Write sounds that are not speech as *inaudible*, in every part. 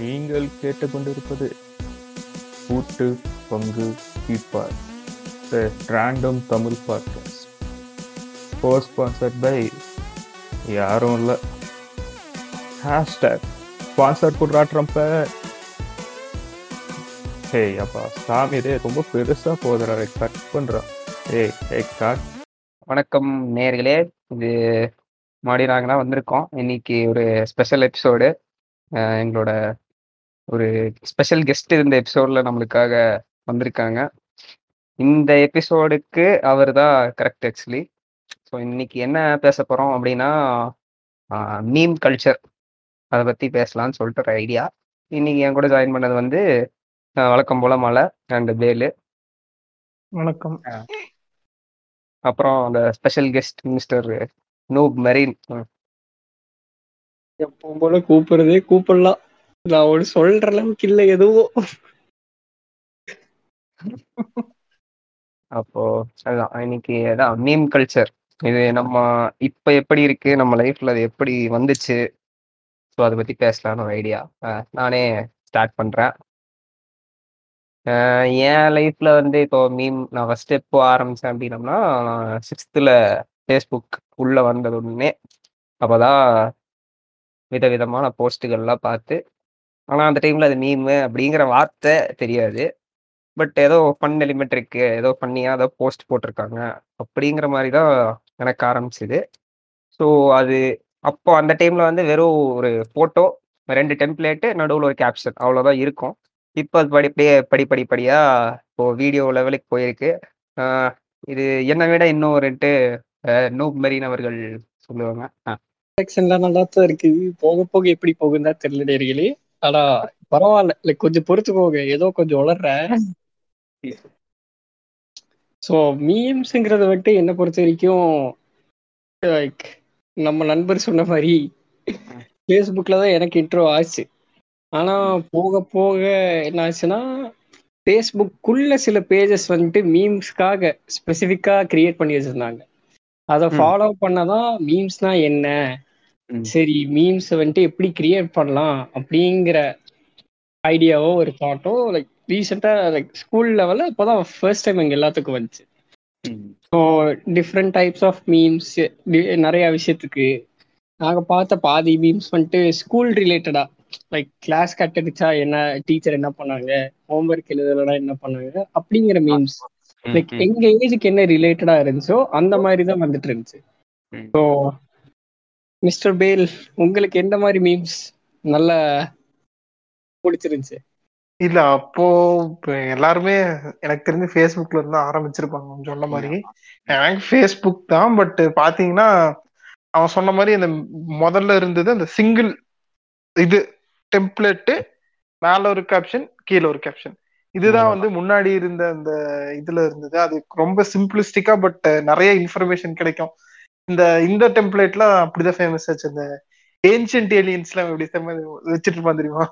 நீங்கள் கேட்டுக்கொண்டிருப்பது கூட்டு பங்கு கீப்பார் random Tamil podcast cosponsored by யாரும் இல்லை. ஹேஷ்டேக் ஸ்பான்சர் போடுறா ட்ரம்ப்ப ஹே அப்பா சாமி இதே ரொம்ப பெருசாக போதுடா கட் பண்ணுறான் ஏய் ஏய் கட் வணக்கம் நேர்களே. இது மாடி நாங்கள் தான் வந்திருக்கோம். இன்னைக்கு ஒரு ஸ்பெஷல் எபிசோடு எங்களோட ஒரு ஸ்பெஷல் கெஸ்ட் இந்த எபிசோடில் நம்மளுக்காக வந்திருக்காங்க. இந்த எபிசோடுக்கு அவர் தான் கரெக்ட் ஆக்சுவலி ஸோ இன்னைக்கு என்ன பேச போகிறோம் அப்படின்னா மீம் கல்ச்சர் அதை பற்றி பேசலாம்னு சொல்லிட்டு ஒரு ஐடியா இன்னைக்கு என் கூட ஜாயின் பண்ணது வந்து வழக்கம் போல மலை அண்ட் பேலு வணக்கம். அப்புறம் அந்த ஸ்பெஷல் கெஸ்ட் மிஸ்டர் நூப் மெரீன். எப்பவும் போல கூப்பிடுறதே கூப்பிடலாம். நான் ஒரு சொல்ற அளவுக்கு இல்ல எதுவும் அப்போ அதான் இன்னைக்கு அதான் மீம் கல்ச்சர் இது நம்ம இப்ப எப்படி இருக்கு நம்ம லைஃப்ல அது எப்படி வந்துச்சு? ஸோ அதை பத்தி பேசலாம்னு ஒரு ஐடியா நானே ஸ்டார்ட் பண்றேன். என் லைஃப்ல வந்து இப்போ மீம் நான் ஃபர்ஸ்ட் எப்போ ஆரம்பிச்சேன் அப்படின்னம்னா சிக்ஸ்த்துல ஃபேஸ்புக் உள்ள வந்தது உடனே அப்போதான் விதவிதமான போஸ்ட்டுகள்லாம் பார்த்து ஆனால் அந்த டைமில் அது மீமு அப்படிங்கிற வார்த்தை தெரியாது. பட் ஏதோ ஃபன் எலிமெண்ட் இருக்கு. ஏதோ ஃபன்னியாக ஏதோ போஸ்ட் போட்டிருக்காங்க. அப்படிங்கிற மாதிரி தான் எனக்கு ஆரம்பிச்சுது. ஸோ அது அப்போ அந்த டைமில் வந்து வெறும் ஒரு ஃபோட்டோ ரெண்டு டெம்ப்ளேட்டு நடுவில் ஒரு கேப்ஷன் அவ்வளோதான் இருக்கும். இப்போ அது படி படிப்படிப்படியாக படி படி வீடியோ லெவலுக்கு போயிருக்கு. இது என்னை விட இன்னும் ரெண்டு நூப் மெரீன் அவர்கள் சொல்லுவாங்க. செக்ஷன்லாம் நல்லா தான் இருக்கு போக போக எப்படி போகுதுன்னு தெரியல நேர்களே ஆனா பரவாயில்ல. லைக் கொஞ்சம் பொறுத்துக்கோங்க. ஏதோ கொஞ்சம் வளர்ற ஸோ மீம்ஸுங்கிறத விட்டு என்னை பொறுத்த வரைக்கும் லைக் நம்ம நண்பர் சொன்ன மாதிரி ஃபேஸ்புக்கில் தான் எனக்கு இன்ட்ரோ ஆச்சு. ஆனா போக போக என்ன ஆச்சுன்னா ஃபேஸ்புக்குள்ள சில பேஜஸ் வந்துட்டு மீம்ஸ்க்காக ஸ்பெசிஃபிக்காக கிரியேட் பண்ணி வச்சிருந்தாங்க. அதை. ஃபாலோ பண்ணதான் மீம்ஸ்னா என்ன. சரி மீம்ஸை வந்துட்டு எப்படி கிரியேட் பண்ணலாம் அப்படிங்கிற ஐடியாவோ ஒரு தாட்டோ லைக் ரீசெண்டாக லைக் ஸ்கூல் லெவலில் இப்போதான் ஃபர்ஸ்ட் டைம் எங்கள் எல்லாத்துக்கும் வந்துச்சு. So different types of memes நிறைய விஷயத்துக்கு. நாங்கள் பார்த்த பாதி மீம்ஸ் வந்துட்டு ஸ்கூல் ரிலேட்டடா லைக் கிளாஸ் கட்டடிச்சா என்ன டீச்சர் என்ன பண்ணாங்க? ஹோம்ஒர்க் எழுதலனா என்ன பண்ணாங்க? அப்படிங்கிற மீம்ஸ் லைக் எங்க ஏஜுக்கு என்ன ரிலேட்டடா இருந்துச்சோ அந்த மாதிரி தான் வந்துட்டு இருந்துச்சு. ஸோ மிஸ்டர் பேல் உங்களுக்கு எந்த மாதிரி மீம்ஸ் நல்ல பிடிச்சிருந்துச்சு? இல்ல அப்போ எல்லாருமே எனக்கு தெரிஞ்சு ஃபேஸ்புக்ல இருந்து ஆரம்பிச்சிருப்பாங்க சொன்ன மாதிரி. எனக்கு ஃபேஸ்புக் தான் பட் பாத்தீங்கன்னா அவன் சொன்ன மாதிரி அந்த முதல்ல இருந்தது அந்த சிங்கிள் இது டெம்ப்ளேட்டு மேல ஒரு கேப்ஷன் கீழே ஒரு கேப்ஷன் இதுதான் வந்து முன்னாடி இருந்த அந்த இதுல இருந்தது. அது ரொம்ப சிம்பிளிஸ்டிக்கா பட் நிறைய இன்ஃபர்மேஷன் கிடைக்கும். இந்த இந்த டெம்ப்ளேட்ல அப்படிதான் ஃபேமஸ் ஆச்சு. அந்த ஏன்ஷியன்ட் ஏலியன்ஸ்லாம் எப்படி வச்சிட்டு இருப்பான் தெரியுமா?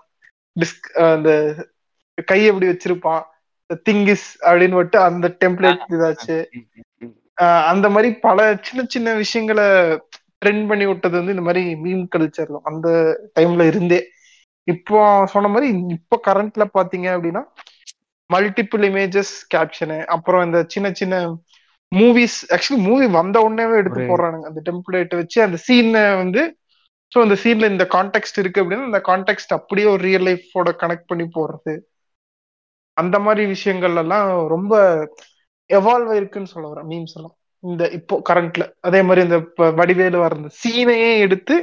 டிஸ்க் அந்த கை எப்படி வச்சிருப்பான்? திங்கிஸ் அப்படின்னு விட்டு அந்த டெம்ப்ளேட் இதாச்சு. அந்த மாதிரி பல சின்ன சின்ன விஷயங்களை ட்ரெண்ட் பண்ணி விட்டது வந்து இந்த மாதிரி மீம் கல்ச்சர் அந்த டைம்ல இருந்தே. இப்போ சொன்ன மாதிரி இப்போ கரண்ட்ல பாத்தீங்க அப்படின்னா மல்டிபிள் இமேஜஸ் கேப்ஷனு அப்புறம் இந்த சின்ன சின்ன மூவிஸ் ஆக்சுவலி மூவி வந்த உடனேவே எடுத்து போடுறானுங்க. அந்த டெம்ப்ளேட் வச்சு அந்த சீனை வந்து ஸோ அந்த சீன்ல இந்த கான்டெக்ட் இருக்கு அப்படின்னா அந்த கான்டெக்ட் அப்படியே ஒரு ரியல் லைஃபோட கனெக்ட் பண்ணி போடுறது. அந்த மாதிரி விஷயங்கள் எல்லாம் ரொம்ப எவால்வ் ஆயிருக்குன்னு சொல்ல வரேன் மீம்ஸ் எல்லாம். இந்த இப்போ கரண்ட்ல அதே மாதிரி இந்த வடிவேலு வர இந்த சீனையே எடுத்து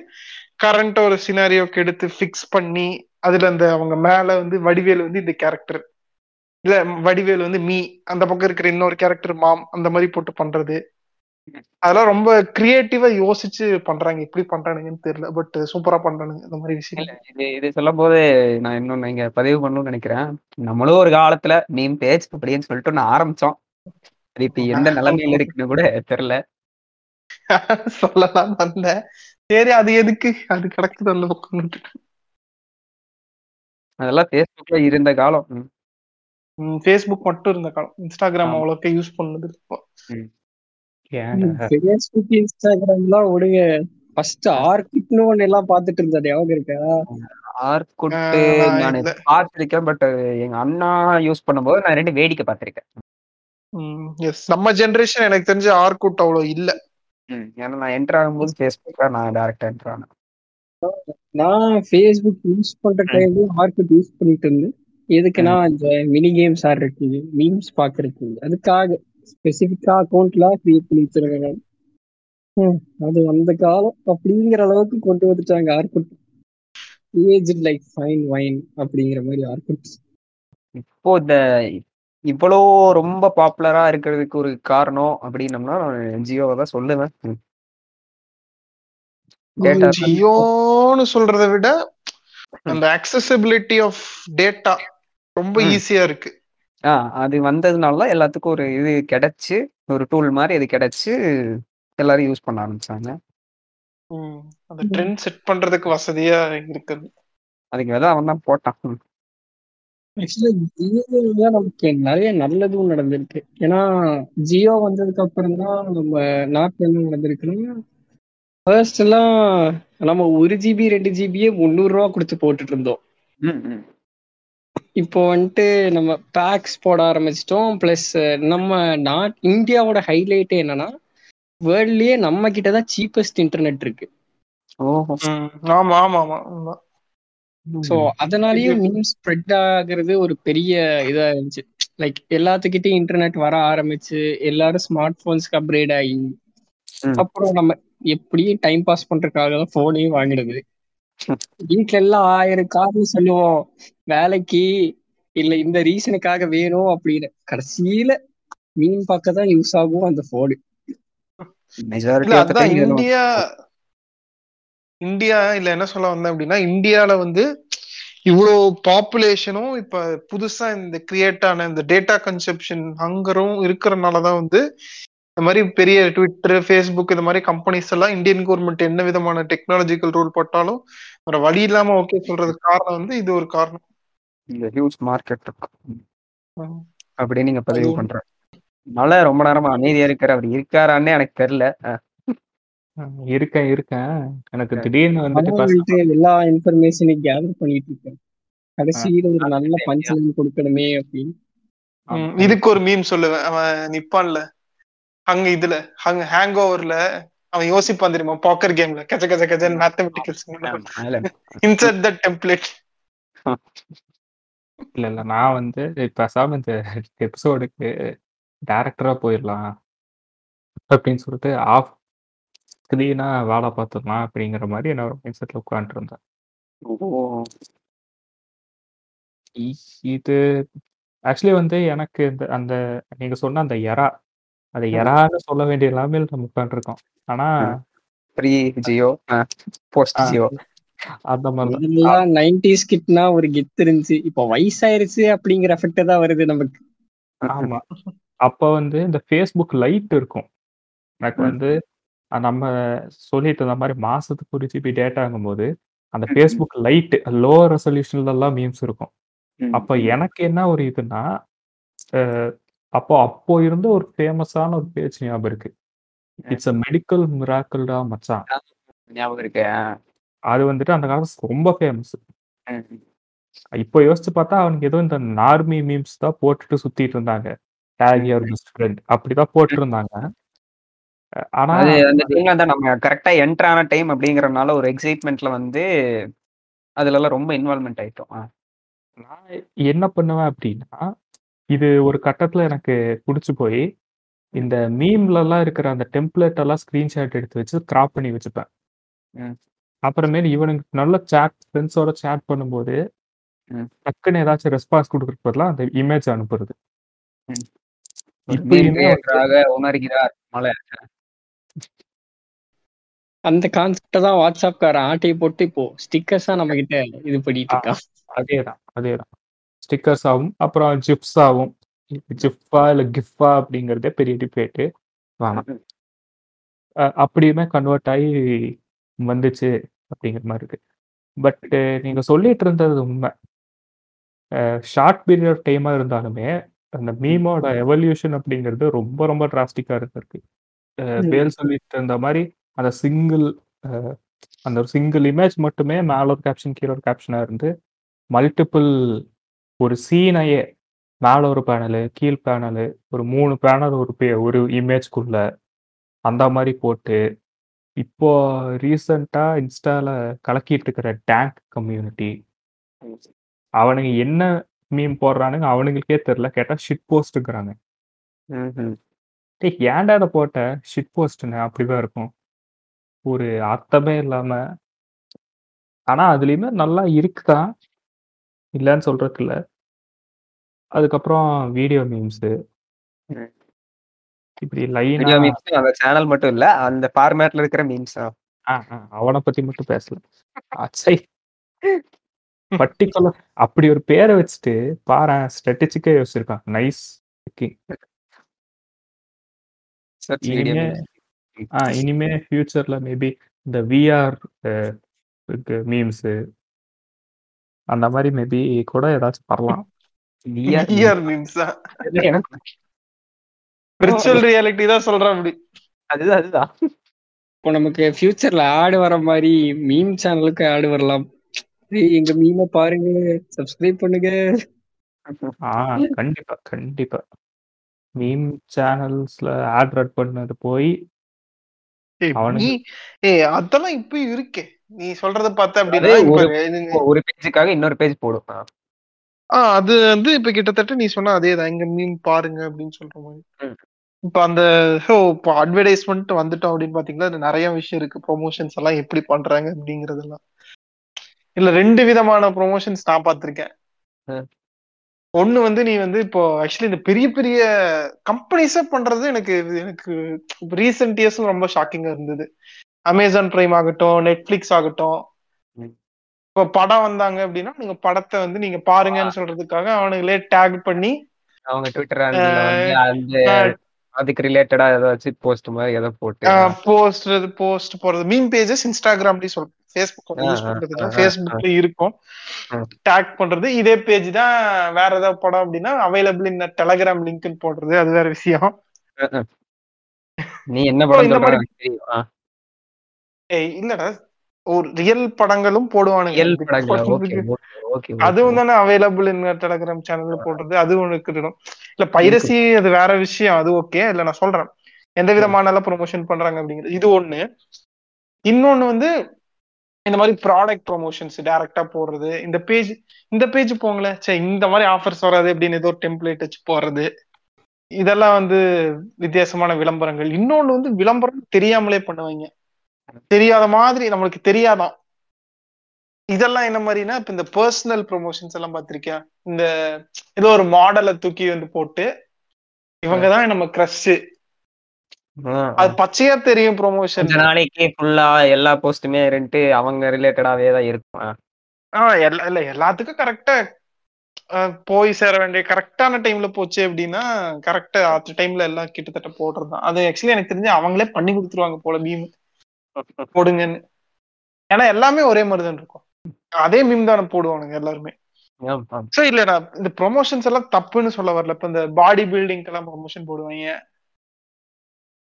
கரண்ட் ஒரு சினாரியோக்கு எடுத்து ஃபிக்ஸ் பண்ணி அதுல அந்த அவங்க மேல வந்து வடிவேலு வந்து இந்த கேரக்டர் இல்ல வடிவேலு வந்து மீ அந்த பக்கம் இருக்கிற இன்னொரு கேரக்டர் மாம் அந்த மாதிரி போட்டு பண்றது. அதெல்லாம் ரொம்ப கிரியேட்டிவா யோசிச்சு பண்றாங்க. எப்படி பண்றானுங்கன்னு தெரியல. பட் சூப்பரா பண்றானுங்க இந்த மாதிரி இல்ல விஷயம் இது இது சொல்லும் போது நான் இன்னொன்னு இங்க பதிவு பண்ணணும்னு நினைக்கிறேன். நம்மளும் ஒரு காலத்துல மீம் பேஜ் அப்படின்னு சொல்லிட்டு ஒண்ணு ஆரம்பிச்சோம். அது இப்ப எந்த *laughs* நிலைமையில இருக்குன்னு கூட தெரியல. *laughs* சொல்லலாம் வந்தேன். சரி அது எதுக்கு? அது கிடக்குது அந்த பக்கம். அதெல்லாம் ஃபேஸ்புக்ல இருந்த காலம். ஃபேஸ்புக் மட்டும் இருந்த காலம் இன்ஸ்டாகிராம். அவ்வளோக்கா யூஸ் பண்ணது இப்போ? ஃபேஸ்புக் இன்ஸ்டாகிராம்லாம் விடுங்க ஃபர்ஸ்ட் ஆர்கிட்னு ஒன்று எல்லாம் பார்த்துட்டு இருந்தது ஞாபகம் இருக்கா ஆர்குட் நான் பார்த்திருக்கேன். பட் எங்க அண்ணா யூஸ் பண்ணும்போது நான் 2 வேடிக்கை பார்த்திருக்கேன். எஸ் நம்ம ஜெனரேஷன் எனக்கு தெரிஞ்சு ஆர்குட் அவ்வளவு இல்ல ம். ஏன்னா நான் என்டர் ஆகும்போது Facebookல நான் டைரக்ட்டா என்டர் ஆனேன். நான் ஃபேஸ்புக் யூஸ் பண்ற. டைம்ல ஆர்குட் யூஸ் பண்ணிட்டு இருந்தேன் எதுக்குன்னா. இந்த மினி கேம்ஸ் ஆடுறதுக்கு மீம்ஸ் பாக்குறதுக்கு அதுக்காக ஸ்பெசிஃபிக்கா அக்கௌண்ட்லாம் கிரியேட் பண்ணி வச்சிருக்காங்க. ம், அது அந்த காலம் அப்படிங்கிற அளவுக்கு கொண்டு வந்துட்டாங்க Orkut. Age like fine wine அப்படிங்கிற மாதிரி ஆர்குட் இப்போ இந்த இவ்வளோ ரொம்ப பாப்புலரா இருக்கிறதுக்கு ஒரு காரணம் அப்படின்னம்னா நான் ஜியோவை தான் சொல்லுவேன். ஜியோன்னு சொல்றத விட அந்த அக்சசிபிலிட்டி ஆஃப் டேட்டா ரொம்ப. ஈஸியா இருக்கு ஆ அது வந்ததுனால தான் எல்லாத்துக்கும் ஒரு இது கிடைச்சு, ஒரு டூல் மாரி இது கிடைச்சு எல்லாரும் யூஸ் பண்ண ஆரம்பிச்சாங்க. ம். அந்த ட்ரெண்ட் செட் பண்றதுக்கு வசதியா இருக்குது அதுக்கு வித அவன் தான் போட்டான். ஆக்சுவலா நமக்கு நிறைய நல்லதும் நடந்திருக்கு ஏன்னா ஜியோ வந்ததுக்கு அப்புறம் தான் நம்ம நாட்டுல என்ன நடந்திருக்குன்னா ஃபர்ஸ்ட் எல்லாம் நம்ம ஒரு ஜிபி ரெண்டு ஜிபியே முந்நூறு ரூபா கொடுத்து போட்டுட்டு இருந்தோம் ம், ம். இப்போ வந்துட்டு நம்ம பேக்ஸ் போட ஆரம்பிச்சிட்டோம் ப்ளஸ் நம்ம நாட் இந்தியாவோட ஹைலைட்டே என்னன்னா வேர்ல்ட்லயே நம்ம கிட்ட தான் சீப்பஸ்ட் இன்டர்நெட் இருக்கு. ஆமா ஆமா ஆமா ஆமா. ஸோ ம். அதனாலயே மீம் ஸ்ப்ரெட் ஆகுறது ஒரு பெரிய இதா இருந்துச்சு லைக் எல்லாத்துக்கிட்டையும் இன்டர்நெட் வர ஆரம்பிச்சு எல்லாரும் ஸ்மார்ட் போன்ஸ்க்கு அப்கிரேட் ஆகி. அப்புறம் நம்ம எப்படியும் டைம் பாஸ் பண்றதுக்காக தான் போனையும் வாங்கிடுது வீட்ல எல்லாம் ஆயிரம் காரணம் சொல்லுவோம். வேலைக்கு இல்ல இந்த ரீசனுக்காக வேணும் அப்படின்னு. கடைசியில மீன் பார்க்க தான் யூஸ் ஆகும் அந்த போனு இந்தியா இந்தியா இல்ல என்ன சொல்ல வந்தேன் அப்படின்னா இந்தியால வந்து இவ்வளவு பாப்புலேஷனும் இப்ப புதுசா இந்த கிரியேட் ஆன இந்த டேட்டா கன்செப்ஷன் ஹங்கரும் இருக்கிறனாலதான் வந்து இந்த மாதிரி பெரிய ட்விட்டர் ஃபேஸ்புக் இந்த மாதிரி கம்பெனிஸ் எல்லாம் இந்தியன் கவர்மெண்ட் என்ன விதமான டெக்னாலஜிக்கல் ரூல் போட்டாலும் வேற வழி இல்லாம ஓகே சொல்றதுக்கு காரணம் வந்து இது ஒரு காரணம் இந்த ஹியூஜ் மார்க்கெட். அப்படின்னு நீங்க பதிவு அதுவும் பண்ற. மழை ரொம்ப நேரமா அமைதியா இருக்காரு. அவர் இருக்காரான்னே எனக்கு தெரியல. இருக்கேன் இருக்கேன் எனக்கு. திடீர்னு வந்துட்டு எல்லா இன்ஃபர்மேஷனையும் கேதர் பண்ணிட்டு இருக்கேன் கடைசியில ஒரு நல்ல பஞ்ச் கொடுக்கணுமே அப்படின்னு இதுக்கு ஒரு மீம் சொல்லுவேன் அவன் நிப்பான்ல அங்க இதுல அங்க ஹேங் ஓவர்ல அவன் யோசிப்பான் தெரியுமா? பாக்கர் கேம்ல கச்சன் மேத்தமெட்டிக்கல்ஸ் ஆமா. அதுல இன்சர்ட் த டெம்ப்ளேட் இல்ல இல்ல. நான் வந்து பேசாம இந்த எபிசோடுக்கு டேரக்டரா போயிடலாம் அப்படின்னு சொல்லிட்டு ஆஃப் ஸ்க்ரீனா வேலை பார்த்துடலாம் அப்படிங்கிற மாதிரி என்ன ஒரு மைண்ட் செட்ல உட்காந்துட்டு இருந்தேன். இது ஆக்சுவலி வந்து எனக்கு இந்த அந்த நீங்க சொன்ன அந்த எரா அது. எரான்னு சொல்ல வேண்டிய நிலைமையில நம்ம உட்காந்துருக்கோம் ஆனா. Pre Jio, post Jio. அந்த மாதிரி நைன்டிஸ் கிட்னா ஒரு கெத்து இருந்துச்சு இப்போ வயசாயிருச்சு அப்படிங்கிற எஃபெக்ட் தான் வருது நமக்கு ஆமா அப்ப வந்து இந்த ஃபேஸ்புக் லைட் இருக்கும் எனக்கு. வந்து நம்ம சொல்லிட்டு இருந்த மாதிரி மாசத்துக்கு ஒரு ஜிபி டேட்டாங்கும் போது அந்த. ஃபேஸ்புக் லைட் லோ ரெசல்யூஷன்ல எல்லாம் மீம்ஸ் இருக்கும் அப்ப. எனக்கு என்ன ஒரு இதுன்னா அஹ் அப்போ அப்போ இருந்த ஒரு ஃபேமஸான ஒரு பேஜ் ஞாபகம் இருக்கு. இட்ஸ் அ மெடிக்கல் மிராக்கிள்டா மச்சான் ஞாபகம் இருக்கு. அது வந்துட்டு அந்த காலத்துல ரொம்ப ஃபேமஸ். இப்போ யோசிச்சு பார்த்தா அவனுக்கு ஏதோ இந்த நார்மி மீம்ஸ் தான் போட்டுட்டு சுத்திட்டு இருந்தாங்க டேக் யுவர். பெஸ்ட் ஃப்ரெண்ட் அப்படிதான் போட்டு இருந்தாங்க ஆனா அது அந்த டைம்ல தான் நம்ம கரெக்ட்டா என்டர் ஆன டைம் அப்படிங்கிறனால ஒரு எக்ஸைட்மென்ட்ல வந்து அதுலலாம் ரொம்ப இன்வால்வ்மென்ட் ஆயிட்டோம். நான் என்ன பண்ணுவேன் அப்படின்னா இது ஒரு கட்டத்துல எனக்கு பிடிச்சு போய். இந்த மீம்ல எல்லாம் இருக்கிற அந்த டெம்ப்ளேட் எல்லாம் ஸ்கிரீன்ஷாட் எடுத்து வச்சு கிராப் பண்ணி வச்சுப்பேன் ம். அப்புறமேல் இவனுக்கு நல்ல சேட் ஃப்ரெண்ட்ஸோட சேட் பண்ணும்போது ம். டக்குன்னு ஏதாச்சும் ரெஸ்பான்ஸ் கொடுக்கறதுக்கு பதிலா அந்த இமேஜ் அனுப்புறது ம். ஒரு மீம் இப்பயுமே வந்து கிரியேட்டராக உணர்கிறார் மலை. அந்த கான்செப்ட தான் வாட்ஸ்அப்காரன் ஆட்டையை போட்டு இப்போ ஸ்டிக்கர்ஸா நம்ம கிட்ட இது பண்ணிட்டு ஆ, இருக்கான் அதேதான் அதேதான் ஸ்டிக்கர்ஸ் ஆகும் அப்புறம் ஜிப்ஸ் ஆகும் ஜிப்பா இல்ல கிஃபா அப்படிங்கறதே பெரிய டிபேட்டு வேணாம் அப்படியுமே கன்வெர்ட் ஆகி வந்துச்சு அப்படிங்கிற மாதிரி இருக்கு. பட் நீங்க சொல்லிட்டு இருந்தது உண்மை. ஷார்ட் பீரியட் ஆஃப் டைமா இருந்தாலுமே அந்த. மீமோட எவல்யூஷன் அப்படிங்கிறது ரொம்ப ரொம்ப டிராஸ்டிக்கா இருந்திருக்கு. பேல் சொல்லிட்டு இருந்த மாதிரி அந்த சிங்கிள் அந்த ஒரு சிங்கிள் இமேஜ் மட்டுமே மேல ஒரு கேப்ஷன் கீழே ஒரு கேப்ஷனா இருந்து மல்டிபிள் ஒரு சீனையே மேல ஒரு பேனலு கீழ் பேனலு ஒரு மூணு பேனல் ஒரு பே ஒரு இமேஜ்க்குள்ள அந்த மாதிரி போட்டு இப்போ ரீசெண்டா இன்ஸ்டால கலக்கிட்டு இருக்கிற டேங்க் கம்யூனிட்டி அவனுங்க என்ன மீம் போடுறானுங்க அவனுங்களுக்கே தெரியல கேட்டா ஷிட் போஸ்ட்டுங்கிறாங்க ம்ஹும். டேய் ஏன்டா அதை போட்ட? ஷிட் போஸ்ட்னு அப்படிதான் இருக்கும். ஒரு அர்த்தமே இல்லாம ஆனா அதுலயுமே நல்லா இருக்குதான். இல்லைன்னு சொல்றதுக்கு இல்ல. அதுக்கப்புறம் வீடியோ மீம்ஸ் ம். இப்படி லைனா வீடியோ மீம்ஸ் அந்த சேனல் மட்டும் இல்ல அந்த ஃபார்மேட்ல இருக்கிற மீம்ஸ் அவனை பத்தி மட்டும் பேசல. அச்சை. பர்டிகுலர் அப்படி ஒரு பேரை வச்சுட்டு பாரு ஸ்ட்ராட்டஜிக்கே யோசிச்சிருக்கான். நைஸ் சர்ச் வீடியோ இனிமே ஆ இனிமே ஃபியூச்சர்ல மேபி இந்த விஆர் மீம்ஸ் அந்த மாதிரி மேபி கூட ஏதாச்சும் வரலாம் விர்ச்சுவல் ரியாலிட்டி தான் சொல்றேன் அப்படி. அதுதான் அதுதான். இப்போ நமக்கு ஃபியூச்சர்ல ஆடு வர மாதிரி மீம் சேனலுக்கு ஆடு வரலாம். எங்க மீமை பாருங்க சப்ஸ்கிரைப் பண்ணுங்க. ஆ கண்டிப்பா கண்டிப்பா. மீம் சேனல்ஸ்ல ஆட் ரட் பண்ணது போய் ஏய், அவனுக்கு- நீ ஏய் அதெல்லாம் இப்ப இருக்கே. நீ சொல்றத பார்த்தா அப்படின்னா ஒரு- பேஜுக்காக இன்னொரு பேஜ் போடும் ஆ. ஆ அது வந்து இப்ப கிட்டத்தட்ட நீ சொன்ன அதேதான். இங்க மீன் பாருங்க அப்படின்னு சொல்ற மாதிரி. இப்ப அந்த ஓ இப்போ அட்வர்டைஸ்மெண்ட் வந்துட்டோம் அப்படின்னு பாத்தீங்கன்னா நிறைய விஷயம் இருக்கு. ப்ரொமோஷன்ஸ் எல்லாம் எப்படி பண்றாங்க அப்படிங்கறதெல்லாம். இல்ல ரெண்டு விதமான ப்ரொமோஷன்ஸ் நான் பார்த்திருக்கேன் ம். ஒண்ணு வந்து நீ வந்து இப்போ ஆக்சுவலி இந்த பெரிய பெரிய கம்பெனிஸே பண்றது எனக்கு எனக்கு ரீசெண்ட் இயர்ஸ் ரொம்ப ஷாக்கிங்கா இருந்தது. அமேசான் பிரைம் ஆகட்டும் நெட்ஃபிளிக்ஸ் ஆகட்டும். இப்போ படம் வந்தாங்க அப்படின்னா நீங்க படத்தை வந்து நீங்க பாருங்கன்னு சொல்றதுக்காக அவனுங்களே டேக் பண்ணி அவங்க ட்விட்டர் அதுக்கு ரிலேட்டடா ஏதாச்சும் போஸ்ட் மாதிரி ஏதோ போட்டு. போஸ்ட் போஸ்ட் போறது மீன் பேஜஸ் இன்ஸ்டாகிராம்லயும் சொல்றேன் ஃபேஸ்புக் யூஸ் ஆ, பண்றது ஆ, ஆ, ஃபேஸ்புக்ல இருக்கும். டேக் பண்றது. இதே பேஜ் தான் வேற ஏதாவது படம் அப்படின்னா அவைலபிள் இந்த டெலகிராம் லிங்க்னு போடுறது. அது வேற விஷயம். நீ என்ன படம் ஏய் இல்லடா. ஒரு ரியல் படங்களும் போடுவானுங்க. அதுவும் தானே அவைலபிள் டெலகிராம் சேனல்ல போடுறது. அது ஒண்ணு இருக்கணும் இல்ல பைரசி அது வேற விஷயம். அது ஓகே இல்ல நான் சொல்றேன். எந்த விதமான ப்ரொமோஷன் பண்றாங்க அப்படிங்கிறது. இது ஒண்ணு. இன்னொன்னு வந்து இந்த மாதிரி ப்ராடக்ட் ப்ரொமோஷன்ஸ் டைரக்டா போடுறது. இந்த பேஜ் இந்த பேஜ் போங்களேன் சே இந்த மாதிரி ஆஃபர்ஸ் வராது அப்படின்னு ஏதோ டெம்ப்ளேட் வச்சு போடுறது. இதெல்லாம் வந்து வித்தியாசமான விளம்பரங்கள். இன்னொன்னு வந்து விளம்பரம் தெரியாமலே பண்ணுவாங்க. தெரியாத மாதிரி நம்மளுக்கு தெரியாதான். இதெல்லாம் என்ன மாதிரினா இப்ப இந்த பர்சனல் ப்ரொமோஷன்ஸ் எல்லாம் பாத்திருக்கியா இந்த ஏதோ ஒரு மாடலை தூக்கி வந்து போட்டு இவங்கதான் நம்ம கிரஷ் அது பச்சையா தெரியும் ப்ரொமோஷன் நாளைக்கு ஃபுல்லா எல்லா போஸ்ட்டுமே இருந்துட்டு அவங்க ரிலேட்டடாவே தான் இருக்கும். ஆ. ஆஹ் எல்லா இல்ல எல்லாத்துக்கும் கரெக்டா போய் சேர வேண்டிய கரெக்டான டைம்ல போச்சு அப்படின்னா கரெக்டா அந்த டைம்ல எல்லாம் கிட்டத்தட்ட போடுறதுதான் அது ஆக்சுவலி எனக்கு தெரிஞ்சு அவங்களே பண்ணி கொடுத்துருவாங்க போல மீம் போடுங்கன்னு. ஏன்னா எல்லாமே ஒரே மாதிரி தான் இருக்கும். அதே மீம் தானே போடுவானுங்க எல்லாருமே. சோ இல்ல நான் இந்த ப்ரொமோஷன்ஸ் எல்லாம் தப்புன்னு சொல்ல வரல. இப்ப இந்த பாடி பில்டிங்க்கு எல்லாம் ப்ரொமோஷன் போடுவாங்க.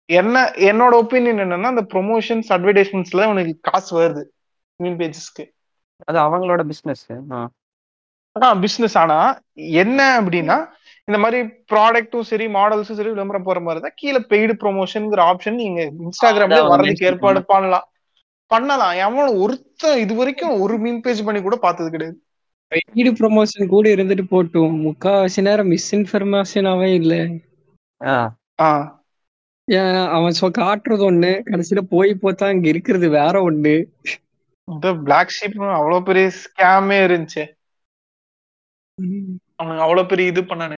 என்ன என்னோட ஒப்பீனியன் என்னன்னா அந்த ப்ரொமோஷன்ஸ் அட்வர்டைஸ்மெண்ட்ஸ்ல உனக்கு காசு வருது. மீன் பேஜஸ்க்கு அது அவங்களோட பிசினஸ் ஆனா பிசினஸ் ஆனா என்ன அப்படின்னா இந்த மாதிரி ப்ராடக்ட்டும் சரி மாடல்ஸும் சரி விளம்பரம் போற மாதிரி தான் கீழே பெய்டு ப்ரொமோஷன்ங்கிற ஆப்ஷன் நீங்க இன்ஸ்டாகிராம்ல வர்றதுக்கு ஏற்பாடு பண்ணலாம். பண்ணலாம். எவன் ஒருத்தன் இது வரைக்கும் ஒரு மீன் பேஜ் பண்ணி கூட பார்த்தது கிடையாது. பெய்டு ப்ரொமோஷன் கூட இருந்துட்டு போட்டும். முக்காவாசி நேரம் மிஸ்இன்ஃபர்மேஷனாவே இல்ல. ஆஹ் ஏன் அவன் சொ காட்டுறது ஒண்ணு கடைசியில போய் பார்த்தா அங்க இருக்கிறது வேற ஒண்ணு. இந்த பிளாக் ஷீப் அவ்வளவு பெரிய ஸ்கேமே இருந்துச்சு. அவனுங்க அவ்வளவு பெரிய இது பண்ணானு.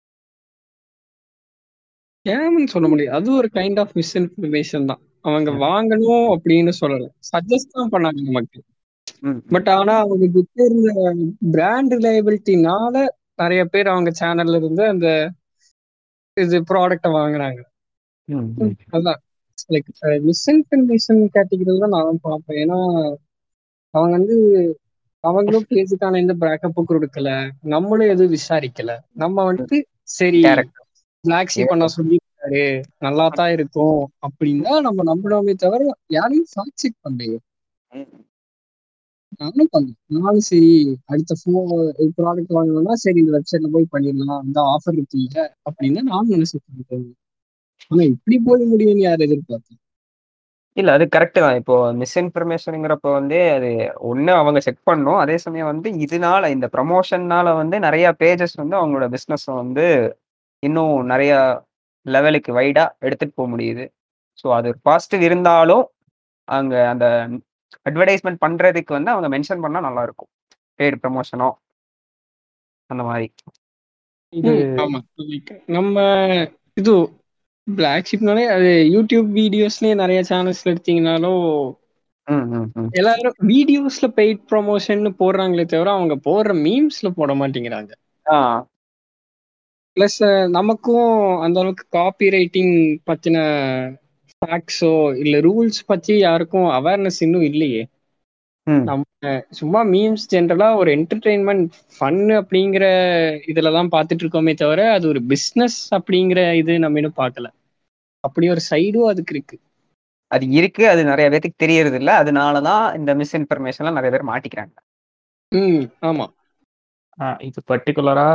ஏன்னு சொல்ல முடியாது. அது ஒரு கைண்ட் ஆஃப் மிஸ்இன்ஃபர்மேஷன் தான். அவங்க வாங்கணும் அப்படின்னு சொல்லல. சஜஸ்ட் தான் பண்ணாங்க நமக்கு. பட் ஆனா அவங்க கிட்ட இருந்த பிராண்ட் ரிலையபிலிட்டினால நிறைய பேர் அவங்க சேனல்ல இருந்து அந்த இது ப்ராடக்ட வாங்குறாங்க. அதான் லைக் மிஸ்இன்ஃபர்மேஷன் கேட்டகரியில தான் நான் பார்ப்பேன். ஏன்னா அவங்க வந்து அவங்களும் *laughs* பேஜுக்கான எந்த பேக்கப்பும் கொடுக்கல. நம்மளும் எதுவும் விசாரிக்கல. நம்ம வந்துட்டு சரி Correct. பிளாக் ஷீப் பண்ண சொல்லியிருக்காரு. நல்லா தான் இருக்கும். அப்படின்னு நம்ம நம்பினோமே தவிர யாரையும் ஃபேக்ட் செக் பண்ணலையே. நானும் பண்ணேன் நானும் சரி அடுத்த ஃபோ ப்ராடக்ட் வாங்கணும்னா சரி இந்த வெப்சைட்ல போய் பண்ணிடலாம். இந்த ஆஃபர் இருக்கு இல்ல அப்படின்னு நானும் நினைச்சிட்டு இருக்கேன் ஆனா இப்படி போய் முடியும்னு யார் எதிர்பார்த்தேன் இல்ல அது கரெக்ட் தான். இப்போ மிஸ்இன்ஃபர்மேஷனுங்கிறப்ப வந்து அது ஒண்ணு அவங்க செக் பண்ணும் அதே சமயம் வந்து இதனால இந்த ப்ரமோஷன்னால வந்து நிறைய பேஜஸ் வந்து அவங்களோட பிஸ்னஸ் வந்து இன்னும் நிறைய லெவலுக்கு வைடா எடுத்துட்டு போக முடியுது. ஸோ அது ஒரு பாசிட்டிவ் இருந்தாலும் அங்க அந்த அட்வர்டைஸ்மெண்ட் பண்றதுக்கு வந்து அவங்க மென்ஷன் பண்ணா நல்லா இருக்கும். பெய்டு ப்ரமோஷனோ அந்த மாதிரி. இது நம்ம இது பிளாக் ஷிப்னாலே அது யூடியூப் வீடியோஸ்லயே நிறைய சேனல்ஸ்ல எடுத்தீங்கனாலும் எல்லாரும் வீடியோஸ்ல பெய்ட் ப்ரொமோஷன் போடுறாங்களே தவிர அவங்க போடுற மீம்ஸ்ல போட மாட்டேங்கிறாங்க. பிளஸ் நமக்கும் அந்த அளவுக்கு காப்பி ரைட்டிங் பத்தின ஃபேக்ட்ஸோ இல்ல ரூல்ஸ் பத்தி யாருக்கும் அவேர்னஸ் இன்னும் இல்லையே. நம்ம சும்மா மீம்ஸ் ஜென்ரலா ஒரு என்டர்டெயின்மெண்ட் ஃபன் அப்படிங்கிற இதுல தான் பார்த்துட்டு இருக்கோமே தவிர அது ஒரு பிஸ்னஸ் அப்படிங்கிற இது நம்ம இன்னும் பார்க்கல. அப்படி ஒரு சைடும் அதுக்கு இருக்கு. அது இருக்கு அது நிறைய பேருக்கு தெரியறது இல்ல. அதனாலதான் இந்த மிஸ்இன்ஃபர்மேஷன்லாம் நிறைய பேர் மாட்டிக்கிறாங்க. ம் ஆமா. ஆ, இது பர்டிகுலரா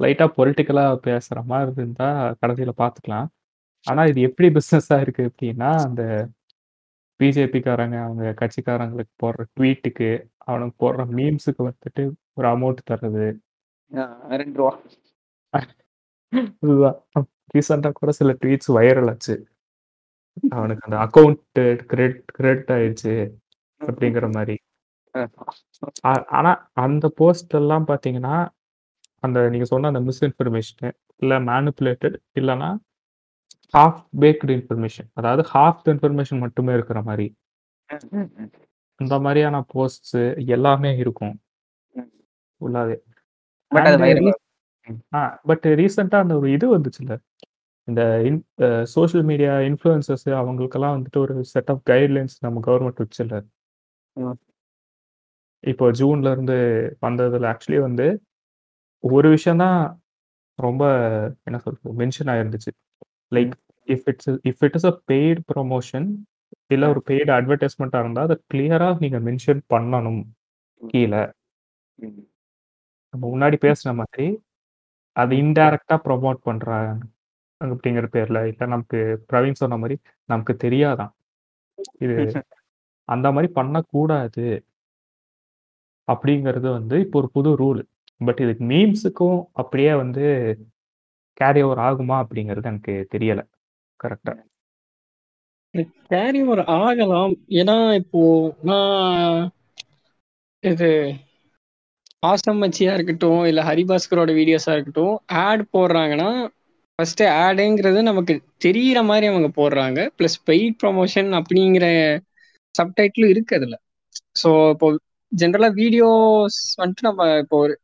லைட்டா பொலிட்டிக்கலா பேசுற மாதிரி இருந்தா கடைசியில பார்த்துக்கலாம். ஆனா இது எப்படி பிசினஸா இருக்கு அப்படின்னா அந்த பிஜேபிக்காரங்க அவங்க கட்சிக்காரங்களுக்கு போடுற ட்வீட்டுக்கு அவனுக்கு போடுற மீம்ஸுக்கு வந்துட்டு ஒரு அமௌண்ட் தர்றது. ரெண்டு ரூபா இதுதான். ரீசெண்டாக கூட சில ட்வீட்ஸ் வைரல் ஆச்சு. அவனுக்கு அந்த அக்கௌண்ட் கிரெடிட் கிரெடிட் ஆயிடுச்சு அப்படிங்கிற மாதிரி. ஆ- ஆனா அந்த போஸ்ட் எல்லாம் பாத்தீங்கன்னா அந்த நீங்க சொன்ன அந்த மிஸ்இன்ஃபர்மேஷன் இல்ல மேனிப்புலேட்டட் இல்லைன்னா ஹாஃப் பேக்டு இன்ஃபர்மேஷன் அதாவது ஹாஃப் இன்ஃபர்மேஷன் மட்டுமே இருக்கிற மாதிரி. இந்த மாதிரியான போஸ்ட்ஸ் எல்லாமே இருக்கும். உள்ளாவே. பட் ரீசெண்டாக அந்த ஒரு இது வந்துச்சுல்ல. இந்த இன் சோஷியல் மீடியா இன்ஃப்ளூயன்சஸ் அவங்களுக்கெல்லாம் வந்துட்டு ஒரு செட் ஆஃப் கைட்லைன்ஸ் நம்ம கவர்மெண்ட் வச்சுல்ல. இப்போ ஜூன்ல இருந்து வந்ததுல ஆக்சுவலி வந்து ஒரு விஷயம் தான் ரொம்ப என்ன சொல்றது mention ஆயிருந்துச்சு. Like if it's if it is a paid promotion இல்லை ஒரு பெய்டு அட்வர்டைஸ்மெண்ட்டாக இருந்தால் அதை கிளியராக நீங்கள் மென்ஷன் பண்ணணும் கீழே. நம்ம முன்னாடி பேசுன மாதிரி அது இன்டைரக்டா ப்ரொமோட் பண்றாங்க அப்படிங்கிற பேர்ல இல்ல நமக்கு பிரவீன் சொன்ன மாதிரி நமக்கு தெரியாதான் இது *laughs* அந்த மாதிரி பண்ணக்கூடாது. அப்படிங்கிறது வந்து இப்போ ஒரு புது ரூல் பட் இதுக்கு மீம்ஸுக்கும் அப்படியே வந்து கேரி ஓவர் ஆகுமா அப்படிங்கிறது எனக்கு தெரியல. கரெக்டா கேரி ஓவர் ஆகலாம். ஏன்னா இப்போ நான் இது ஆசம் மச்சியா இருக்கட்டும் இல்ல ஹரிபாஸ்கரோட வீடியோஸா இருக்கட்டும் ஆட் போடுறாங்கன்னா ஃபர்ஸ்ட் ஆடுங்கிறது நமக்கு தெரியிற மாதிரி அவங்க போடுறாங்க. ப்ளஸ் பெய்ட் ப்ரொமோஷன் அப்படிங்கிற சப்டைட்டிலும் இருக்கு அதுல. ஸோ இப்போ ஜென்ரலா வீடியோஸ் வந்துட்டு நம்ம இப்போ ஒரு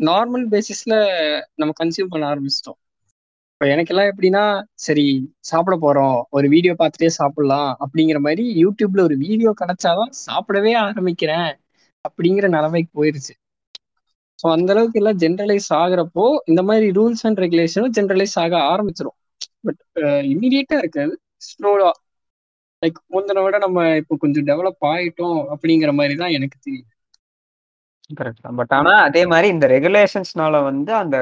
நார்மல் பேசிஸ்ல நம்ம கன்சியூம் பண்ண ஆரம்பிச்சிட்டோம். இப்போ எனக்கெல்லாம் எப்படின்னா சரி சாப்பிட போறோம். ஒரு வீடியோ பார்த்துட்டே சாப்பிடலாம் அப்படிங்கிற மாதிரி யூடியூப்ல ஒரு வீடியோ கிடைச்சாதான் சாப்பிடவே ஆரம்பிக்கிறேன் அப்படிங்கிற நிலைமைக்கு போயிருச்சு. ஸோ அந்த அளவுக்கு எல்லாம் ஜென்ரலைஸ் ஆகுறப்போ இந்த மாதிரி ரூல்ஸ் அண்ட் ரெகுலேஷனும் ஜென்ரலைஸ் ஆக ஆரம்பிச்சிடும் பட் இம்மிடியட்டா இருக்காது ஸ்லோவா லைக் முந்தின விட நம்ம இப்போ கொஞ்சம் டெவலப் ஆயிட்டோம் அப்படிங்கிற மாதிரி தான் எனக்கு தெரியும் கரெக்ட் பட் ஆனா அதே மாதிரி இந்த ரெகுலேஷன்ஸ்னால வந்து அந்த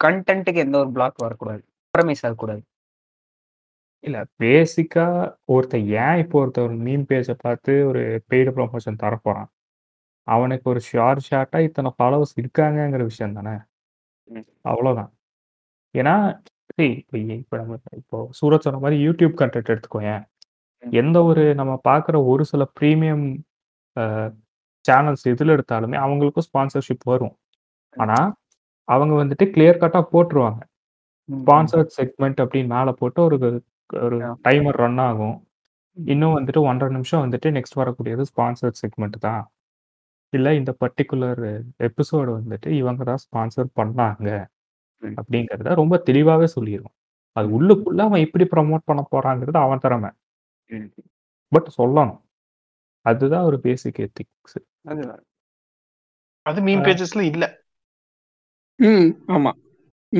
கண்டென்ட்டுக்கு எந்த ஒரு பிளாக் வரக்கூடாது. ப்ரமிஸ் ஆகக்கூடாது. இல்ல பேசிக்கா ஒருத்தன் ஏன் இப்போ ஒருத்தர் மீம் பேஜை பார்த்து ஒரு பெய்டு ப்ரொமோஷன் தரப்போறான்? அவனுக்கு ஒரு ஷார்ட் ஷார்ட்டா இத்தனை ஃபாலோவர்ஸ் இருக்காங்கங்கிற விஷயம் தானே. அவ்வளவுதான். ஏன்னா see, இப்போ இப்போ நம்ம இப்போ சூரத் சொன்ன மாதிரி யூடியூப் கண்டென்ட் எடுத்துக்கோயேன். எந்த ஒரு நம்ம பார்க்குற ஒரு சில ப்ரீமியம் சேனல்ஸ் எதில் எடுத்தாலுமே அவங்களுக்கும் ஸ்பான்சர்ஷிப் வரும். ஆனா அவங்க வந்துட்டு கிளியர் கட்டா போட்டுருவாங்க. ஸ்பான்சர்ட் செக்மெண்ட் அப்படின்னு மேலே போட்டு ஒரு ஒரு. டைமர் ரன் ஆகும். இன்னும் வந்துட்டு ஒன்றரை நிமிஷம் வந்துட்டு நெக்ஸ்ட் வரக்கூடியது ஸ்பான்சர்ட் செக்மெண்ட் தான். இல்லை இந்த பர்டிகுலர் எபிசோடு வந்துட்டு இவங்க தான் ஸ்பான்சர் பண்ணாங்க. அப்படிங்கிறத ரொம்ப தெளிவாகவே சொல்லிடும் அது உள்ளுக்குள்ள அவன் எப்படி ப்ரமோட் பண்ண போறாங்கிறது அவன் திறமை. பட் சொல்லணும். அதுதான் ஒரு பேசிக் எத்திக்ஸ் அது மீன் பேஜஸ்ல இல்ல. ம் ஆமா.